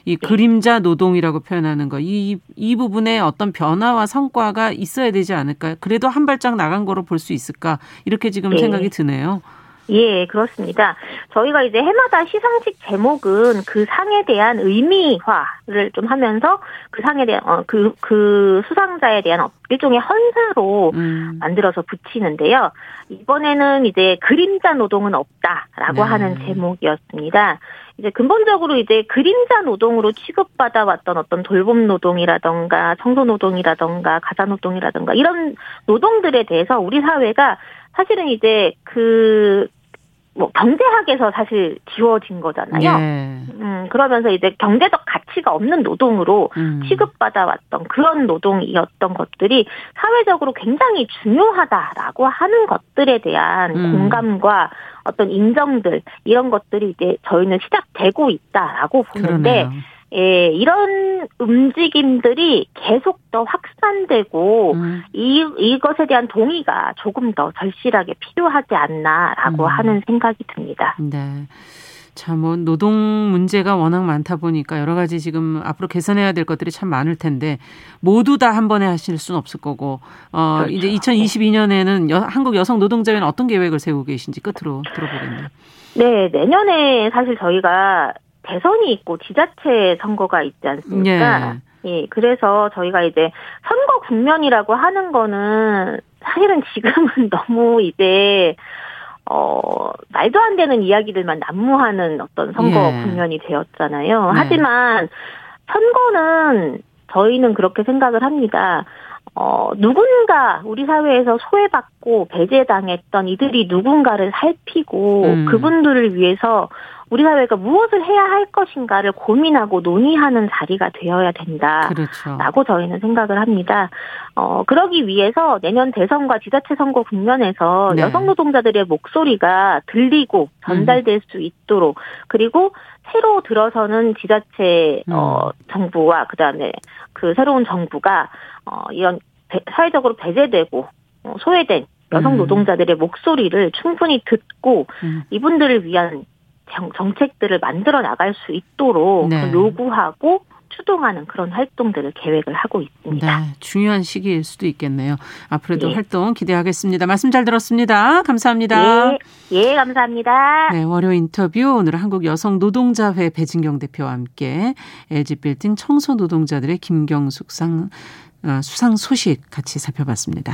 이 네. 그림자 노동이라고 표현하는 거, 이, 이 부분에 어떤 변화와 성과가 있어야 되지 않을까요? 그래도 한 발짝 나간 거로 볼 수 있을까? 이렇게 지금 네. 생각이 드네요. 예, 그렇습니다. 저희가 이제 해마다 시상식 제목은 그 상에 대한 의미화를 좀 하면서 그 상에 대한 어, 그, 그 수상자에 대한 일종의 헌사로 음. 만들어서 붙이는데요. 이번에는 이제 그림자 노동은 없다라고 네. 하는 제목이었습니다. 이제 근본적으로 이제 그림자 노동으로 취급받아 왔던 어떤 돌봄 노동이라던가 청소 노동이라던가 가사 노동이라던가 이런 노동들에 대해서 우리 사회가 사실은 이제 그 뭐 경제학에서 사실 지워진 거잖아요. 예. 음 그러면서 이제 경제적 가치가 없는 노동으로 음. 취급받아 왔던 그런 노동이었던 것들이 사회적으로 굉장히 중요하다라고 하는 것들에 대한 음. 공감과 어떤 인정들 이런 것들이 이제 저희는 시작되고 있다라고 보는데 그러네요. 예, 이런 움직임들이 계속 더 확산되고 음. 이 이것에 대한 동의가 조금 더 절실하게 필요하지 않나라고 음. 하는 생각이 듭니다. 네. 자, 뭐 노동 문제가 워낙 많다 보니까 여러 가지 지금 앞으로 개선해야 될 것들이 참 많을 텐데 모두 다 한 번에 하실 수는 없을 거고 어 그렇죠. 이제 2022년에는 여, 한국 여성 노동자회는 어떤 계획을 세우고 계신지 끝으로 들어보겠네요. 네, 내년에 사실 저희가 대선이 있고 지자체 선거가 있지 않습니까? 예. 예, 그래서 저희가 이제 선거 국면이라고 하는 거는 사실은 지금은 너무 이제 어, 말도 안 되는 이야기들만 난무하는 어떤 선거 예. 국면이 되었잖아요. 네. 하지만 선거는 저희는 그렇게 생각을 합니다. 어, 누군가 우리 사회에서 소외받고 배제당했던 이들이 누군가를 살피고 음. 그분들을 위해서 우리 사회가 무엇을 해야 할 것인가를 고민하고 논의하는 자리가 되어야 된다라고 그렇죠. 저희는 생각을 합니다. 어, 그러기 위해서 내년 대선과 지자체 선거 국면에서 네. 여성 노동자들의 목소리가 들리고 전달될 음. 수 있도록 그리고 새로 들어서는 지자체 음. 어, 정부와 그다음에 그 새로운 정부가 어, 이런 배, 사회적으로 배제되고 어, 소외된 여성 음. 노동자들의 목소리를 충분히 듣고 음. 이분들을 위한 정, 책들을 만들어 나갈 수 있도록 네. 요구하고 추동하는 그런 활동들을 계획을 하고 있습니다. 네, 중요한 시기일 수도 있겠네요. 앞으로도 네. 활동 기대하겠습니다. 말씀 잘 들었습니다. 감사합니다. 예, 예 감사합니다. 네, 월요 인터뷰 오늘 한국 여성 노동자회 배진경 대표와 함께 LG 빌딩 청소 노동자들의 김경숙 상 어, 수상 소식 같이 살펴봤습니다.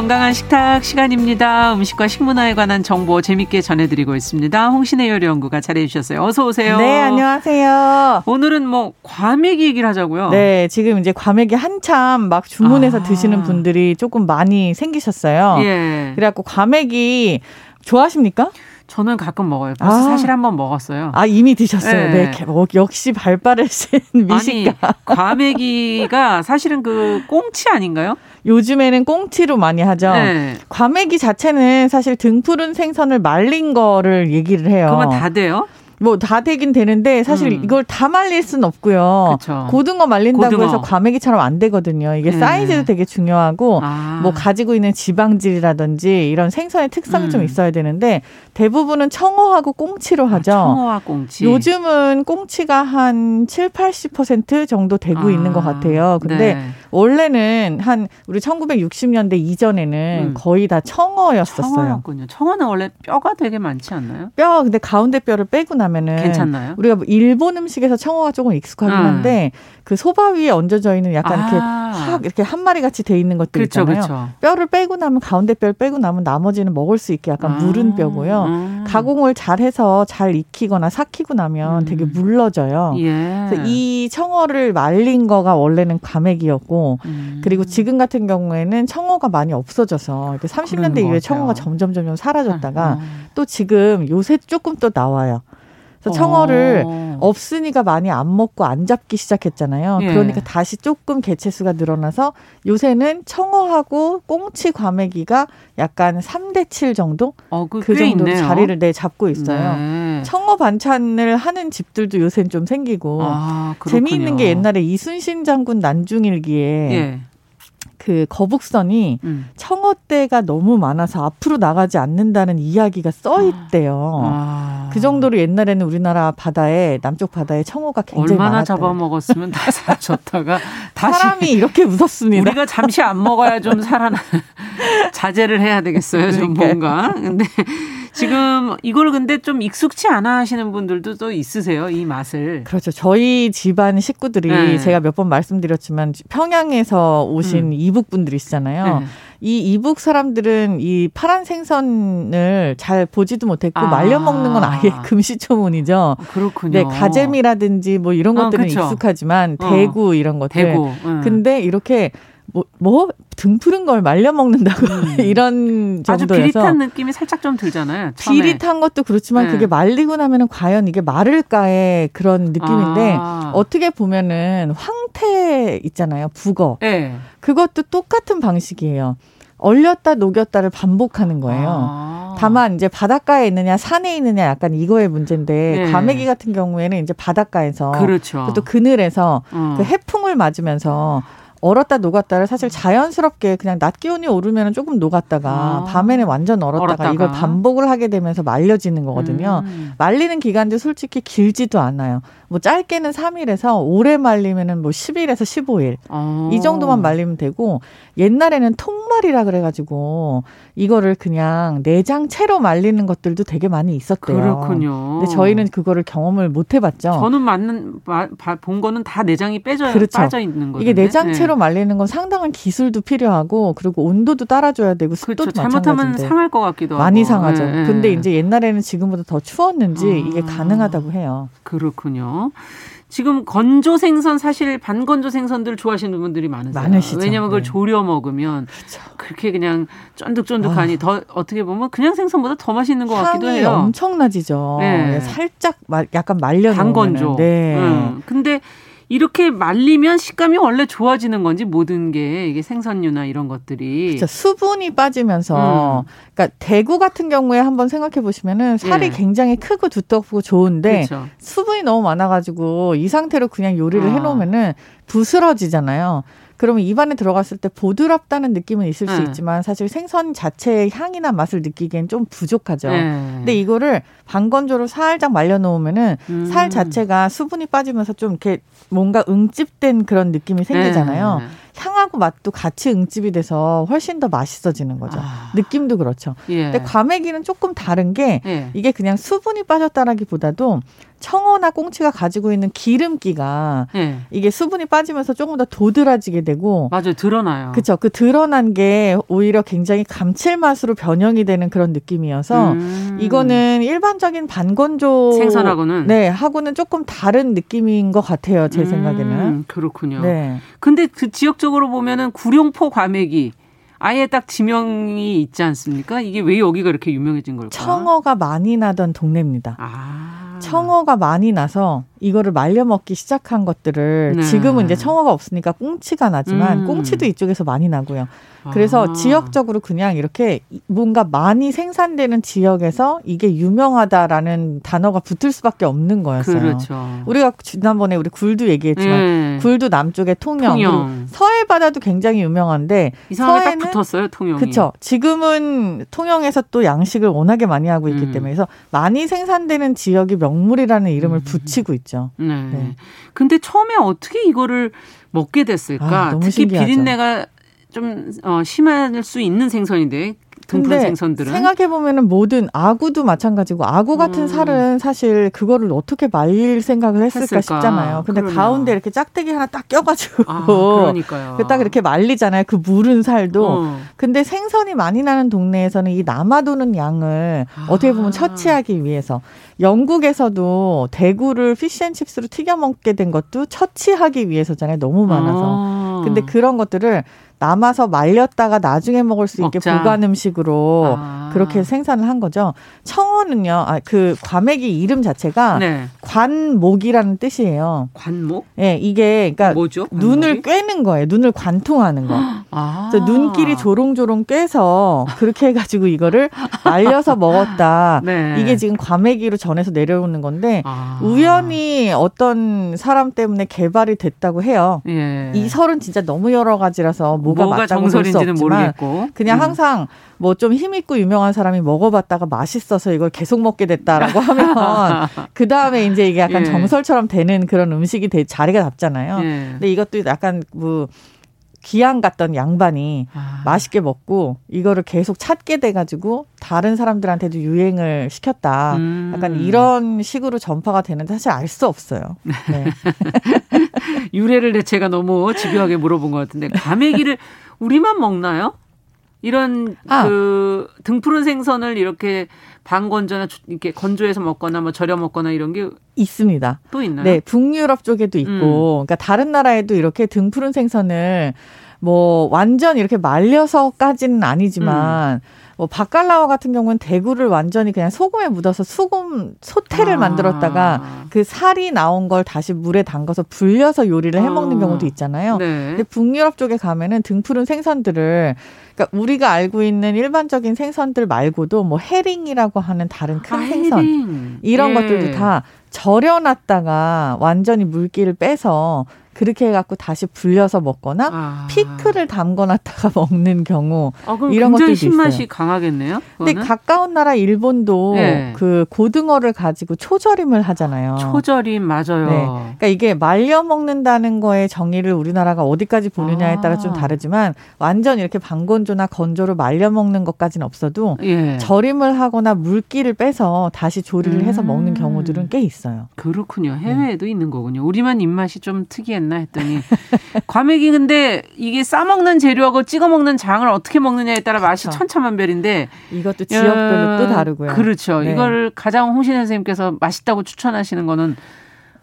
건강한 식탁 시간입니다. 음식과 식문화에 관한 정보 재밌게 전해드리고 있습니다. 홍신의 요리 연구가 잘해주셨어요. 어서 오세요. 네, 안녕하세요. 오늘은 뭐 과메기 얘기를 하자고요. 네, 지금 이제 과메기 한참 막 주문해서 아. 드시는 분들이 조금 많이 생기셨어요. 예. 그래갖고 과메기 좋아하십니까? 저는 가끔 먹어요. 벌써 아. 사실 한번 먹었어요. 아 이미 드셨어요. 네, 네. 어, 역시 발 빠르신 미식가. 아니, 과메기가 사실은 그 꽁치 아닌가요? 요즘에는 꽁치로 많이 하죠. 네. 과메기 자체는 사실 등푸른 생선을 말린 거를 얘기를 해요. 그러면 다 돼요? 뭐 다 되긴 되는데 사실 음. 이걸 다 말릴 수는 없고요. 그쵸. 고등어 말린다고 고등어. 해서 과메기처럼 안 되거든요. 이게 네. 사이즈도 되게 중요하고 아. 뭐 가지고 있는 지방질이라든지 이런 생선의 특성이 음. 좀 있어야 되는데 대부분은 청어하고 꽁치로 아, 하죠. 아, 청어와 꽁치. 요즘은 꽁치가 한 7, 80% 정도 되고 아. 있는 것 같아요. 근데 네. 원래는 한 우리 1960년대 이전에는 음. 거의 다 청어였었어요. 청어였군요. 청어는 원래 뼈가 되게 많지 않나요? 뼈 근데 가운데 뼈를 빼고 나면은 괜찮나요? 우리가 뭐 일본 음식에서 청어가 조금 익숙하긴 음. 한데 그 소바 위에 얹어져 있는 약간 아. 이렇게 확 이렇게 한 마리 같이 돼 있는 것들 그렇죠, 있잖아요. 그렇죠. 뼈를 빼고 나면 가운데 뼈를 빼고 나면 나머지는 먹을 수 있게 약간 아. 무른 뼈고요. 음. 가공을 잘 해서 잘 익히거나 삭히고 나면 음. 되게 물러져요. 예. 그래서 이 청어를 말린 거가 원래는 과메기였고 음. 그리고 지금 같은 경우에는 청어가 많이 없어져서 30년대 이후에 청어가 점점 점점 사라졌다가 어. 또 지금 요새 조금 또 나와요. 그래서 청어를 어. 없으니까 많이 안 먹고 안 잡기 시작했잖아요. 예. 그러니까 다시 조금 개체 수가 늘어나서 요새는 청어하고 꽁치 과메기가 약간 3대 7 정도? 어, 그, 그 정도 자리를 내 잡고 있어요. 네. 청어 반찬을 하는 집들도 요새는 좀 생기고 아, 재미있는 게 옛날에 이순신 장군 난중일기에 예. 그 거북선이 음. 청어대가 너무 많아서 앞으로 나가지 않는다는 이야기가 써 있대요. 아. 그 정도로 옛날에는 우리나라 바다에 남쪽 바다에 청어가 굉장히 얼마나 많았대요. 잡아먹었으면 다 사줬다가 다시 사람이 이렇게 무섭습니다. 우리가 잠시 안 먹어야 좀 살아나 자제를 해야 되겠어요. 좀 뭔가. 근데 지금 이걸 근데 좀 익숙치 않아 하시는 분들도 또 있으세요, 이 맛을. 그렇죠. 저희 집안 식구들이 네. 제가 몇 번 말씀드렸지만 평양에서 오신 음. 이북 분들이시잖아요. 네. 이 이북 사람들은 이 파란 생선을 잘 보지도 못했고 아. 말려 먹는 건 아예 금시초문이죠. 그렇군요. 네, 가재미라든지 뭐 이런 아, 것들은 아, 익숙하지만 어. 대구 이런 것들. 대구. 음. 근데 이렇게 뭐, 뭐? 등 푸른 걸 말려 먹는다고 음. 이런 정도여서 아주 비릿한 느낌이 살짝 좀 들잖아요. 처음에. 비릿한 것도 그렇지만 네. 그게 말리고 나면은 과연 이게 마를까의 그런 느낌인데 아. 어떻게 보면은 황태 있잖아요. 북어. 네. 그것도 똑같은 방식이에요. 얼렸다 녹였다를 반복하는 거예요. 아. 다만 이제 바닷가에 있느냐 산에 있느냐 약간 이거의 문제인데 네. 과메기 같은 경우에는 이제 바닷가에서 그렇죠. 또 그늘에서 어. 그 해풍을 맞으면서 얼었다 녹았다를 사실 자연스럽게 그냥 낮 기온이 오르면 조금 녹았다가 아. 밤에는 완전 얼었다가, 얼었다가, 이걸 반복을 하게 되면서 말려지는 거거든요. 음. 말리는 기간도 솔직히 길지도 않아요. 뭐 짧게는 3일에서 오래 말리면은 뭐 10일에서 15일 어. 이 정도만 말리면 되고 옛날에는 통말이라 그래가지고 이거를 그냥 내장 채로 말리는 것들도 되게 많이 있었대요. 그렇군요. 근데 저희는 그거를 경험을 못 해봤죠. 저는 맞는 본 거는 다 내장이 빼져 그렇죠. 빠져 있는 거죠. 이게 내장 채로 네. 말리는 건 상당한 기술도 필요하고 그리고 온도도 따라줘야 되고 습도도 그렇죠. 잘못하면 상할 것 같기도 하고 많이 상하죠. 네. 근데 이제 옛날에는 지금보다 더 추웠는지 아. 이게 가능하다고 해요. 그렇군요. 지금 건조 생선 사실 반건조 생선들 좋아하시는 분들이 많으세요. 많으시죠. 왜냐하면 그걸 네. 조려 먹으면 그렇죠. 그렇게 그냥 쫀득쫀득하니 아. 더 어떻게 보면 그냥 생선보다 더 맛있는 것 같기도 해요. 엄청나지죠. 네. 살짝 약간 말려 반건조. 네. 음. 근데 이렇게 말리면 식감이 원래 좋아지는 건지 모든 게 이게 생선류나 이런 것들이 그렇죠. 수분이 빠지면서 음. 그러니까 대구 같은 경우에 한번 생각해 보시면은 살이 네. 굉장히 크고 두껍고 좋은데 그렇죠. 수분이 너무 많아가지고 이 상태로 그냥 요리를 아. 해놓으면은 부스러지잖아요. 그러면 입안에 들어갔을 때 보드랍다는 느낌은 있을 네. 수 있지만 사실 생선 자체의 향이나 맛을 느끼기엔 좀 부족하죠. 네. 근데 이거를 반건조로 살짝 말려 놓으면은 음. 살 자체가 수분이 빠지면서 좀 이렇게 뭔가 응집된 그런 느낌이 생기잖아요. 네. 향하고 맛도 같이 응집이 돼서 훨씬 더 맛있어지는 거죠. 아. 느낌도 그렇죠. 예. 근데 과메기는 조금 다른 게 예. 이게 그냥 수분이 빠졌다라기보다도 청어나 꽁치가 가지고 있는 기름기가 예. 이게 수분이 빠지면서 조금 더 도드라지게 되고 맞아요 드러나요. 그렇죠. 그 드러난 게 오히려 굉장히 감칠맛으로 변형이 되는 그런 느낌이어서 음. 이거는 일반적인 반건조 생선하고는 네 하고는 조금 다른 느낌인 것 같아요 제 음. 생각에는 그렇군요. 네. 근데 그 지역적으로 보면은 구룡포 과메기 아예 딱 지명이 있지 않습니까? 이게 왜 여기가 이렇게 유명해진 걸까? 청어가 많이 나던 동네입니다. 아. 청어가 많이 나서 이거를 말려 먹기 시작한 것들을 네. 지금은 이제 청어가 없으니까 꽁치가 나지만 음. 꽁치도 이쪽에서 많이 나고요. 그래서 아. 지역적으로 그냥 이렇게 뭔가 많이 생산되는 지역에서 이게 유명하다라는 단어가 붙을 수밖에 없는 거였어요. 그렇죠. 우리가 지난번에 우리 굴도 얘기했지만 음. 굴도 남쪽에 통영, 통영. 서해 바다도 굉장히 유명한데 서해는 붙었어요, 통영이. 그렇죠. 지금은 통영에서 또 양식을 워낙에 많이 하고 있기 음. 때문에 그래서 많이 생산되는 지역이 명물이라는 이름을 음. 붙이고 있죠. 네. 네. 근데 처음에 어떻게 이거를 먹게 됐을까? 아, 특히 신기하죠. 비린내가 좀 어, 심할 수 있는 생선인데 등푸른 생선들은 생각해 보면은 모든 아구도 마찬가지고 아구 같은 음. 살은 사실 그거를 어떻게 말릴 생각을 했을까, 했을까? 싶잖아요. 근데 그러네요. 가운데 이렇게 짝대기 하나 딱 껴가지고 아, 그러니까요. 딱 이렇게 말리잖아요. 그 물은 살도. 어. 근데 생선이 많이 나는 동네에서는 이 남아도는 양을 아. 어떻게 보면 처치하기 위해서 영국에서도 대구를 피쉬앤칩스로 튀겨 먹게 된 것도 처치하기 위해서잖아요. 너무 많아서. 아. 근데 그런 것들을 남아서 말렸다가 나중에 먹을 수 있게 먹자. 보관 음식으로 아. 그렇게 생산을 한 거죠. 청어는요, 아, 그 과메기 이름 자체가 네. 관목이라는 뜻이에요. 관목? 예, 네, 이게 그러니까 뭐죠? 눈을 꿰는 거예요. 눈을 관통하는 거. 아. 눈길이 조롱조롱 꿰서 그렇게 해가지고 이거를 말려서 먹었다. 네. 이게 지금 과메기로 전해서 내려오는 건데 아. 우연히 어떤 사람 때문에 개발이 됐다고 해요. 예. 이 설은 진짜 너무 여러 가지라서 뭐가, 뭐가 맞다고 정설인지는 모르겠고 그냥 음. 항상 뭐 좀 힘 있고 유명한 사람이 먹어봤다가 맛있어서 이걸 계속 먹게 됐다라고 하면 그 다음에 이제 이게 약간 예. 정설처럼 되는 그런 음식이 되, 자리가 잡잖아요. 예. 근데 이것도 약간 뭐 귀양 갔던 양반이 아. 맛있게 먹고 이거를 계속 찾게 돼가지고 다른 사람들한테도 유행을 시켰다. 음. 약간 이런 식으로 전파가 되는데 사실 알 수 없어요. 네. 유래를 제가 너무 집요하게 물어본 것 같은데 과메기를 우리만 먹나요? 이런 아. 그 등푸른 생선을 이렇게 반 건조나 이렇게 건조해서 먹거나 뭐 절여 먹거나 이런 게 있습니다. 또 있나요? 네, 북유럽 쪽에도 있고, 음. 그러니까 다른 나라에도 이렇게 등푸른 생선을 뭐 완전 이렇게 말려서까지는 아니지만 음. 뭐 바칼라와 같은 경우는 대구를 완전히 그냥 소금에 묻어서 소금 소태를 아. 만들었다가 그 살이 나온 걸 다시 물에 담가서 불려서 요리를 해 먹는 아. 경우도 있잖아요. 네. 근데 북유럽 쪽에 가면은 등푸른 생선들을 그러니까 우리가 알고 있는 일반적인 생선들 말고도 뭐 해링이라고 하는 다른 큰 아, 생선 해링. 이런 예. 것들도 다 절여놨다가 완전히 물기를 빼서 그렇게 해갖고 다시 불려서 먹거나 아. 피클을 담궈놨다가 먹는 경우 아, 이런 것들도 신맛이 있어요. 강하겠네요. 그거는? 근데 가까운 나라 일본도 네. 그 고등어를 가지고 초절임을 하잖아요. 초절임 맞아요. 네. 그러니까 이게 말려 먹는다는 거의 정의를 우리나라가 어디까지 보느냐에 따라 좀 아. 다르지만 완전 이렇게 방건조나 건조로 말려 먹는 것까지는 없어도 예. 절임을 하거나 물기를 빼서 다시 조리를 해서 음. 먹는 경우들은 꽤 있어요. 그렇군요. 해외에도 네. 있는 거군요. 우리만 입맛이 좀 특이했나 않나 했더니 과메기 근데 이게 싸 먹는 재료하고 찍어 먹는 장을 어떻게 먹느냐에 따라 맛이 그렇죠. 천차만별인데 이것도 지역별로 어, 또 다르고요. 그렇죠. 네. 이걸 가장 홍신혜 선생님께서 맛있다고 추천하시는 거는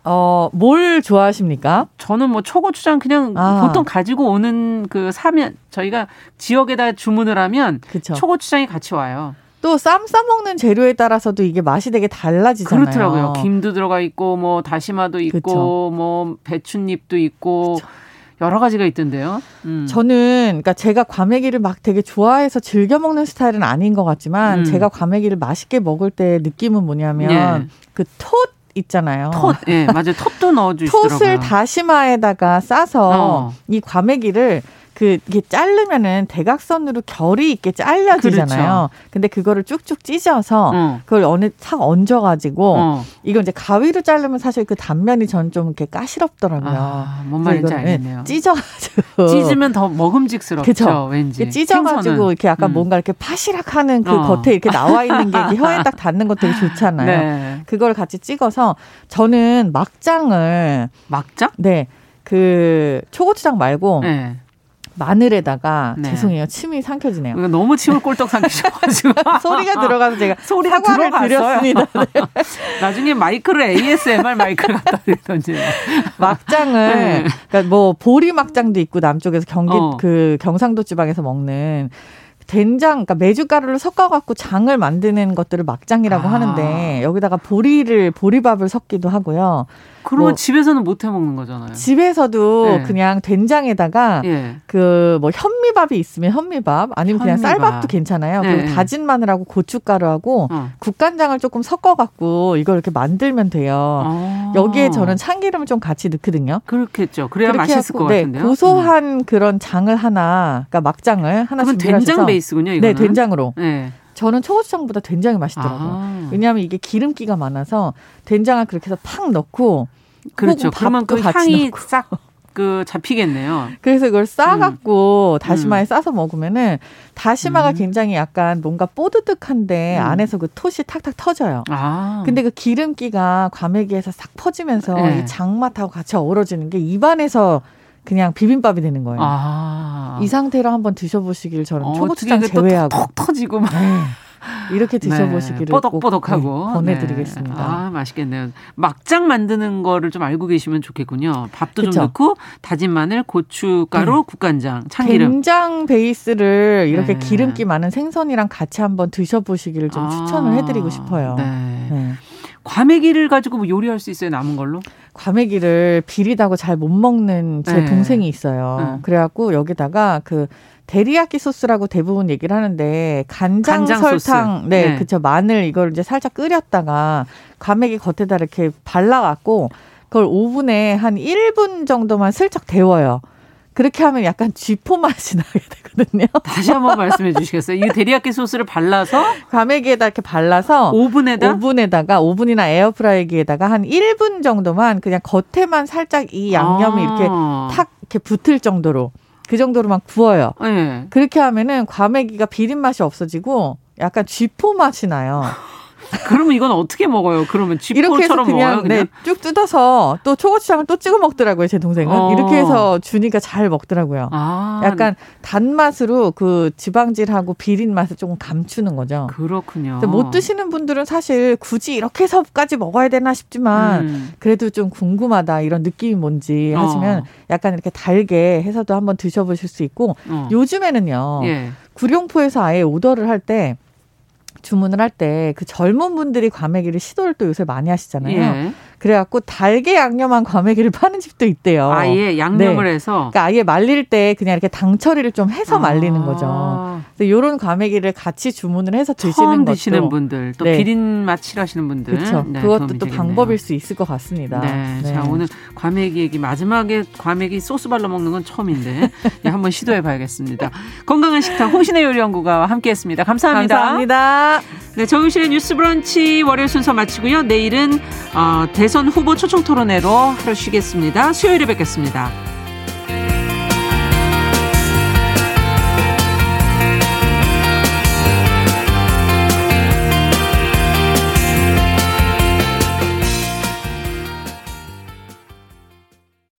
어, 뭘 좋아하십니까? 저는 뭐 초고추장 그냥 아. 보통 가지고 오는 그 사면 저희가 지역에다 주문을 하면 그쵸. 초고추장이 같이 와요. 또 쌈 싸먹는 재료에 따라서도 이게 맛이 되게 달라지잖아요. 그렇더라고요. 김도 들어가 있고 뭐 다시마도 있고 그쵸. 뭐 배춧잎도 있고 그쵸. 여러 가지가 있던데요. 음. 저는 그러니까 제가 과메기를 막 되게 좋아해서 즐겨 먹는 스타일은 아닌 것 같지만 음. 제가 과메기를 맛있게 먹을 때 느낌은 뭐냐면 예. 그톳 있잖아요. 톳, 예, 네, 맞아요. 톳도 넣어주시더라고요. 톳을 다시마에다가 싸서 어. 이 과메기를 그 이게 자르면은 대각선으로 결이 있게 잘려지잖아요. 그렇죠. 근데 그거를 쭉쭉 찢어서 어. 그걸 어느 탁 얹어 가지고 어. 이거 이제 가위로 자르면 사실 그 단면이 전 좀 이렇게 까시럽더라고요. 아, 뭔 말인지 네, 알겠네요. 찢어 가지고 찢으면 더 먹음직스럽죠. 그쵸? 왠지. 찢어 가지고 이렇게 약간 음. 뭔가 이렇게 파시락하는 그 어. 겉에 이렇게 나와 있는 게 혀에 딱 닿는 것 되게 좋잖아요. 네. 그걸 같이 찍어서 저는 막장을 막장? 네. 그 초고추장 말고 네. 마늘에다가 네. 죄송해요 침이 삼켜지네요. 너무 침을 꼴떡 삼키셔가지고 소리가 들어가서 제가 소리가 사과를 드렸습니다. 네. 나중에 마이크를 ASMR 마이크를 갖다 드리던지 막장을 네. 그러니까 뭐 보리 막장도 있고 남쪽에서 경기 어. 그 경상도 지방에서 먹는 된장, 그러니까 메주가루를 섞어갖고 장을 만드는 것들을 막장이라고 아. 하는데 여기다가 보리를 보리밥을 섞기도 하고요. 그러면 뭐 집에서는 못 해 먹는 거잖아요. 집에서도 네. 그냥 된장에다가 네. 그뭐 현미밥이 있으면 현미밥 아니면 그냥 현미밥. 쌀밥도 괜찮아요. 네. 그리고 다진 마늘하고 고춧가루하고 어. 국간장을 조금 섞어 갖고 이걸 이렇게 만들면 돼요. 아. 여기에 저는 참기름을 좀 같이 넣거든요. 그렇겠죠. 그래야 맛있을 것 네, 같은데요. 고소한 음. 그런 장을 하나, 그러니까 막장을 하나 준비 된장 베이스군요. 이거는. 네, 된장으로. 네. 저는 초고추장보다 된장이 맛있더라고요. 아. 왜냐하면 이게 기름기가 많아서 된장을 그렇게 해서 팍 넣고 그렇죠. 그러면 그 향이 싹 그 잡히겠네요. 그래서 이걸 싸갖고 음. 다시마에 음. 싸서 먹으면은 다시마가 음. 굉장히 약간 뭔가 뽀드득한데 음. 안에서 그 톳이 탁탁 터져요. 아. 근데 그 기름기가 과메기에서 싹 퍼지면서 네. 이 장맛하고 같이 어우러지는 게 입안에서 그냥 비빔밥이 되는 거예요. 아. 이 상태로 한번 드셔보시길 저는 어, 초고추장 제외하고 톡 터지고 막. 네. 이렇게 네. 드셔보시기를 네, 뽀덕뽀덕하고 네, 보내드리겠습니다. 네. 아 맛있겠네요. 막장 만드는 거를 좀 알고 계시면 좋겠군요. 밥도 그쵸? 좀 넣고 다진 마늘, 고춧가루, 네. 국간장, 참기름. 된장 베이스를 이렇게 네. 기름기 많은 생선이랑 같이 한번 드셔보시기를 좀 아, 추천을 해드리고 싶어요. 네. 과메기를 가지고 뭐 요리할 수 있어요 남은 걸로? 과메기를 비리다고 잘 못 먹는 제 동생이 있어요. 그래갖고 여기다가 그 데리야끼 소스라고 대부분 얘기를 하는데 간장, 간장 설탕, 소스. 네, 네, 그쵸 마늘 이걸 이제 살짝 끓였다가 과메기 겉에다 이렇게 발라갖고 그걸 오븐에 한 1분 정도만 슬쩍 데워요. 그렇게 하면 약간 쥐포 맛이 나게 되거든요. 다시 한번 말씀해 주시겠어요? 이 데리야끼 소스를 발라서 과메기에다 이렇게 발라서 오븐에다 오븐에다가 오븐이나 에어프라이기에다가 한 1분 정도만 그냥 겉에만 살짝 이 양념이 아. 이렇게 탁 이렇게 붙을 정도로 그 정도로만 구워요. 네. 그렇게 하면은 과메기가 비린 맛이 없어지고 약간 쥐포 맛이 나요. 그러면 이건 어떻게 먹어요? 그러면 쥐포처럼 먹어요? 그냥? 네, 쭉 뜯어서 또 초고추장을 또 찍어 먹더라고요. 제 동생은 어. 이렇게 해서 준이가 잘 먹더라고요. 아. 약간 단맛으로 그 지방질하고 비린 맛을 조금 감추는 거죠. 그렇군요. 못 드시는 분들은 사실 굳이 이렇게 해서까지 먹어야 되나 싶지만 음. 그래도 좀 궁금하다 이런 느낌이 뭔지 어. 하시면 어. 약간 이렇게 달게 해서도 한번 드셔보실 수 있고 어. 요즘에는요 예. 구룡포에서 아예 오더를 할때 주문을 할 때 그 젊은 분들이 과메기를 시도를 또 요새 많이 하시잖아요. 예. 그래갖고 달게 양념한 과메기를 파는 집도 있대요. 아예 양념을 네. 해서. 그러니까 아예 말릴 때 그냥 이렇게 당 처리를 좀 해서 아. 말리는 거죠. 이런 과메기를 같이 주문을 해서 드시는 것도 드시는 분들 또 네. 비린 맛 싫어하시는 분들 그렇죠. 네, 그것도 또 방법일 수 있을 것 같습니다. 네. 네. 자 오늘 과메기 얘기 마지막에 과메기 소스 발라 먹는 건 처음인데 네, 한번 시도해 봐야겠습니다. 건강한 식탁 홍신의 요리연구가 함께했습니다. 감사합니다. 감사합니다. 네, 정유실의 뉴스브런치 월요일 순서 마치고요. 내일은 어, 대선 후보 초청 토론회로 하루 쉬겠습니다. 수요일에 뵙겠습니다.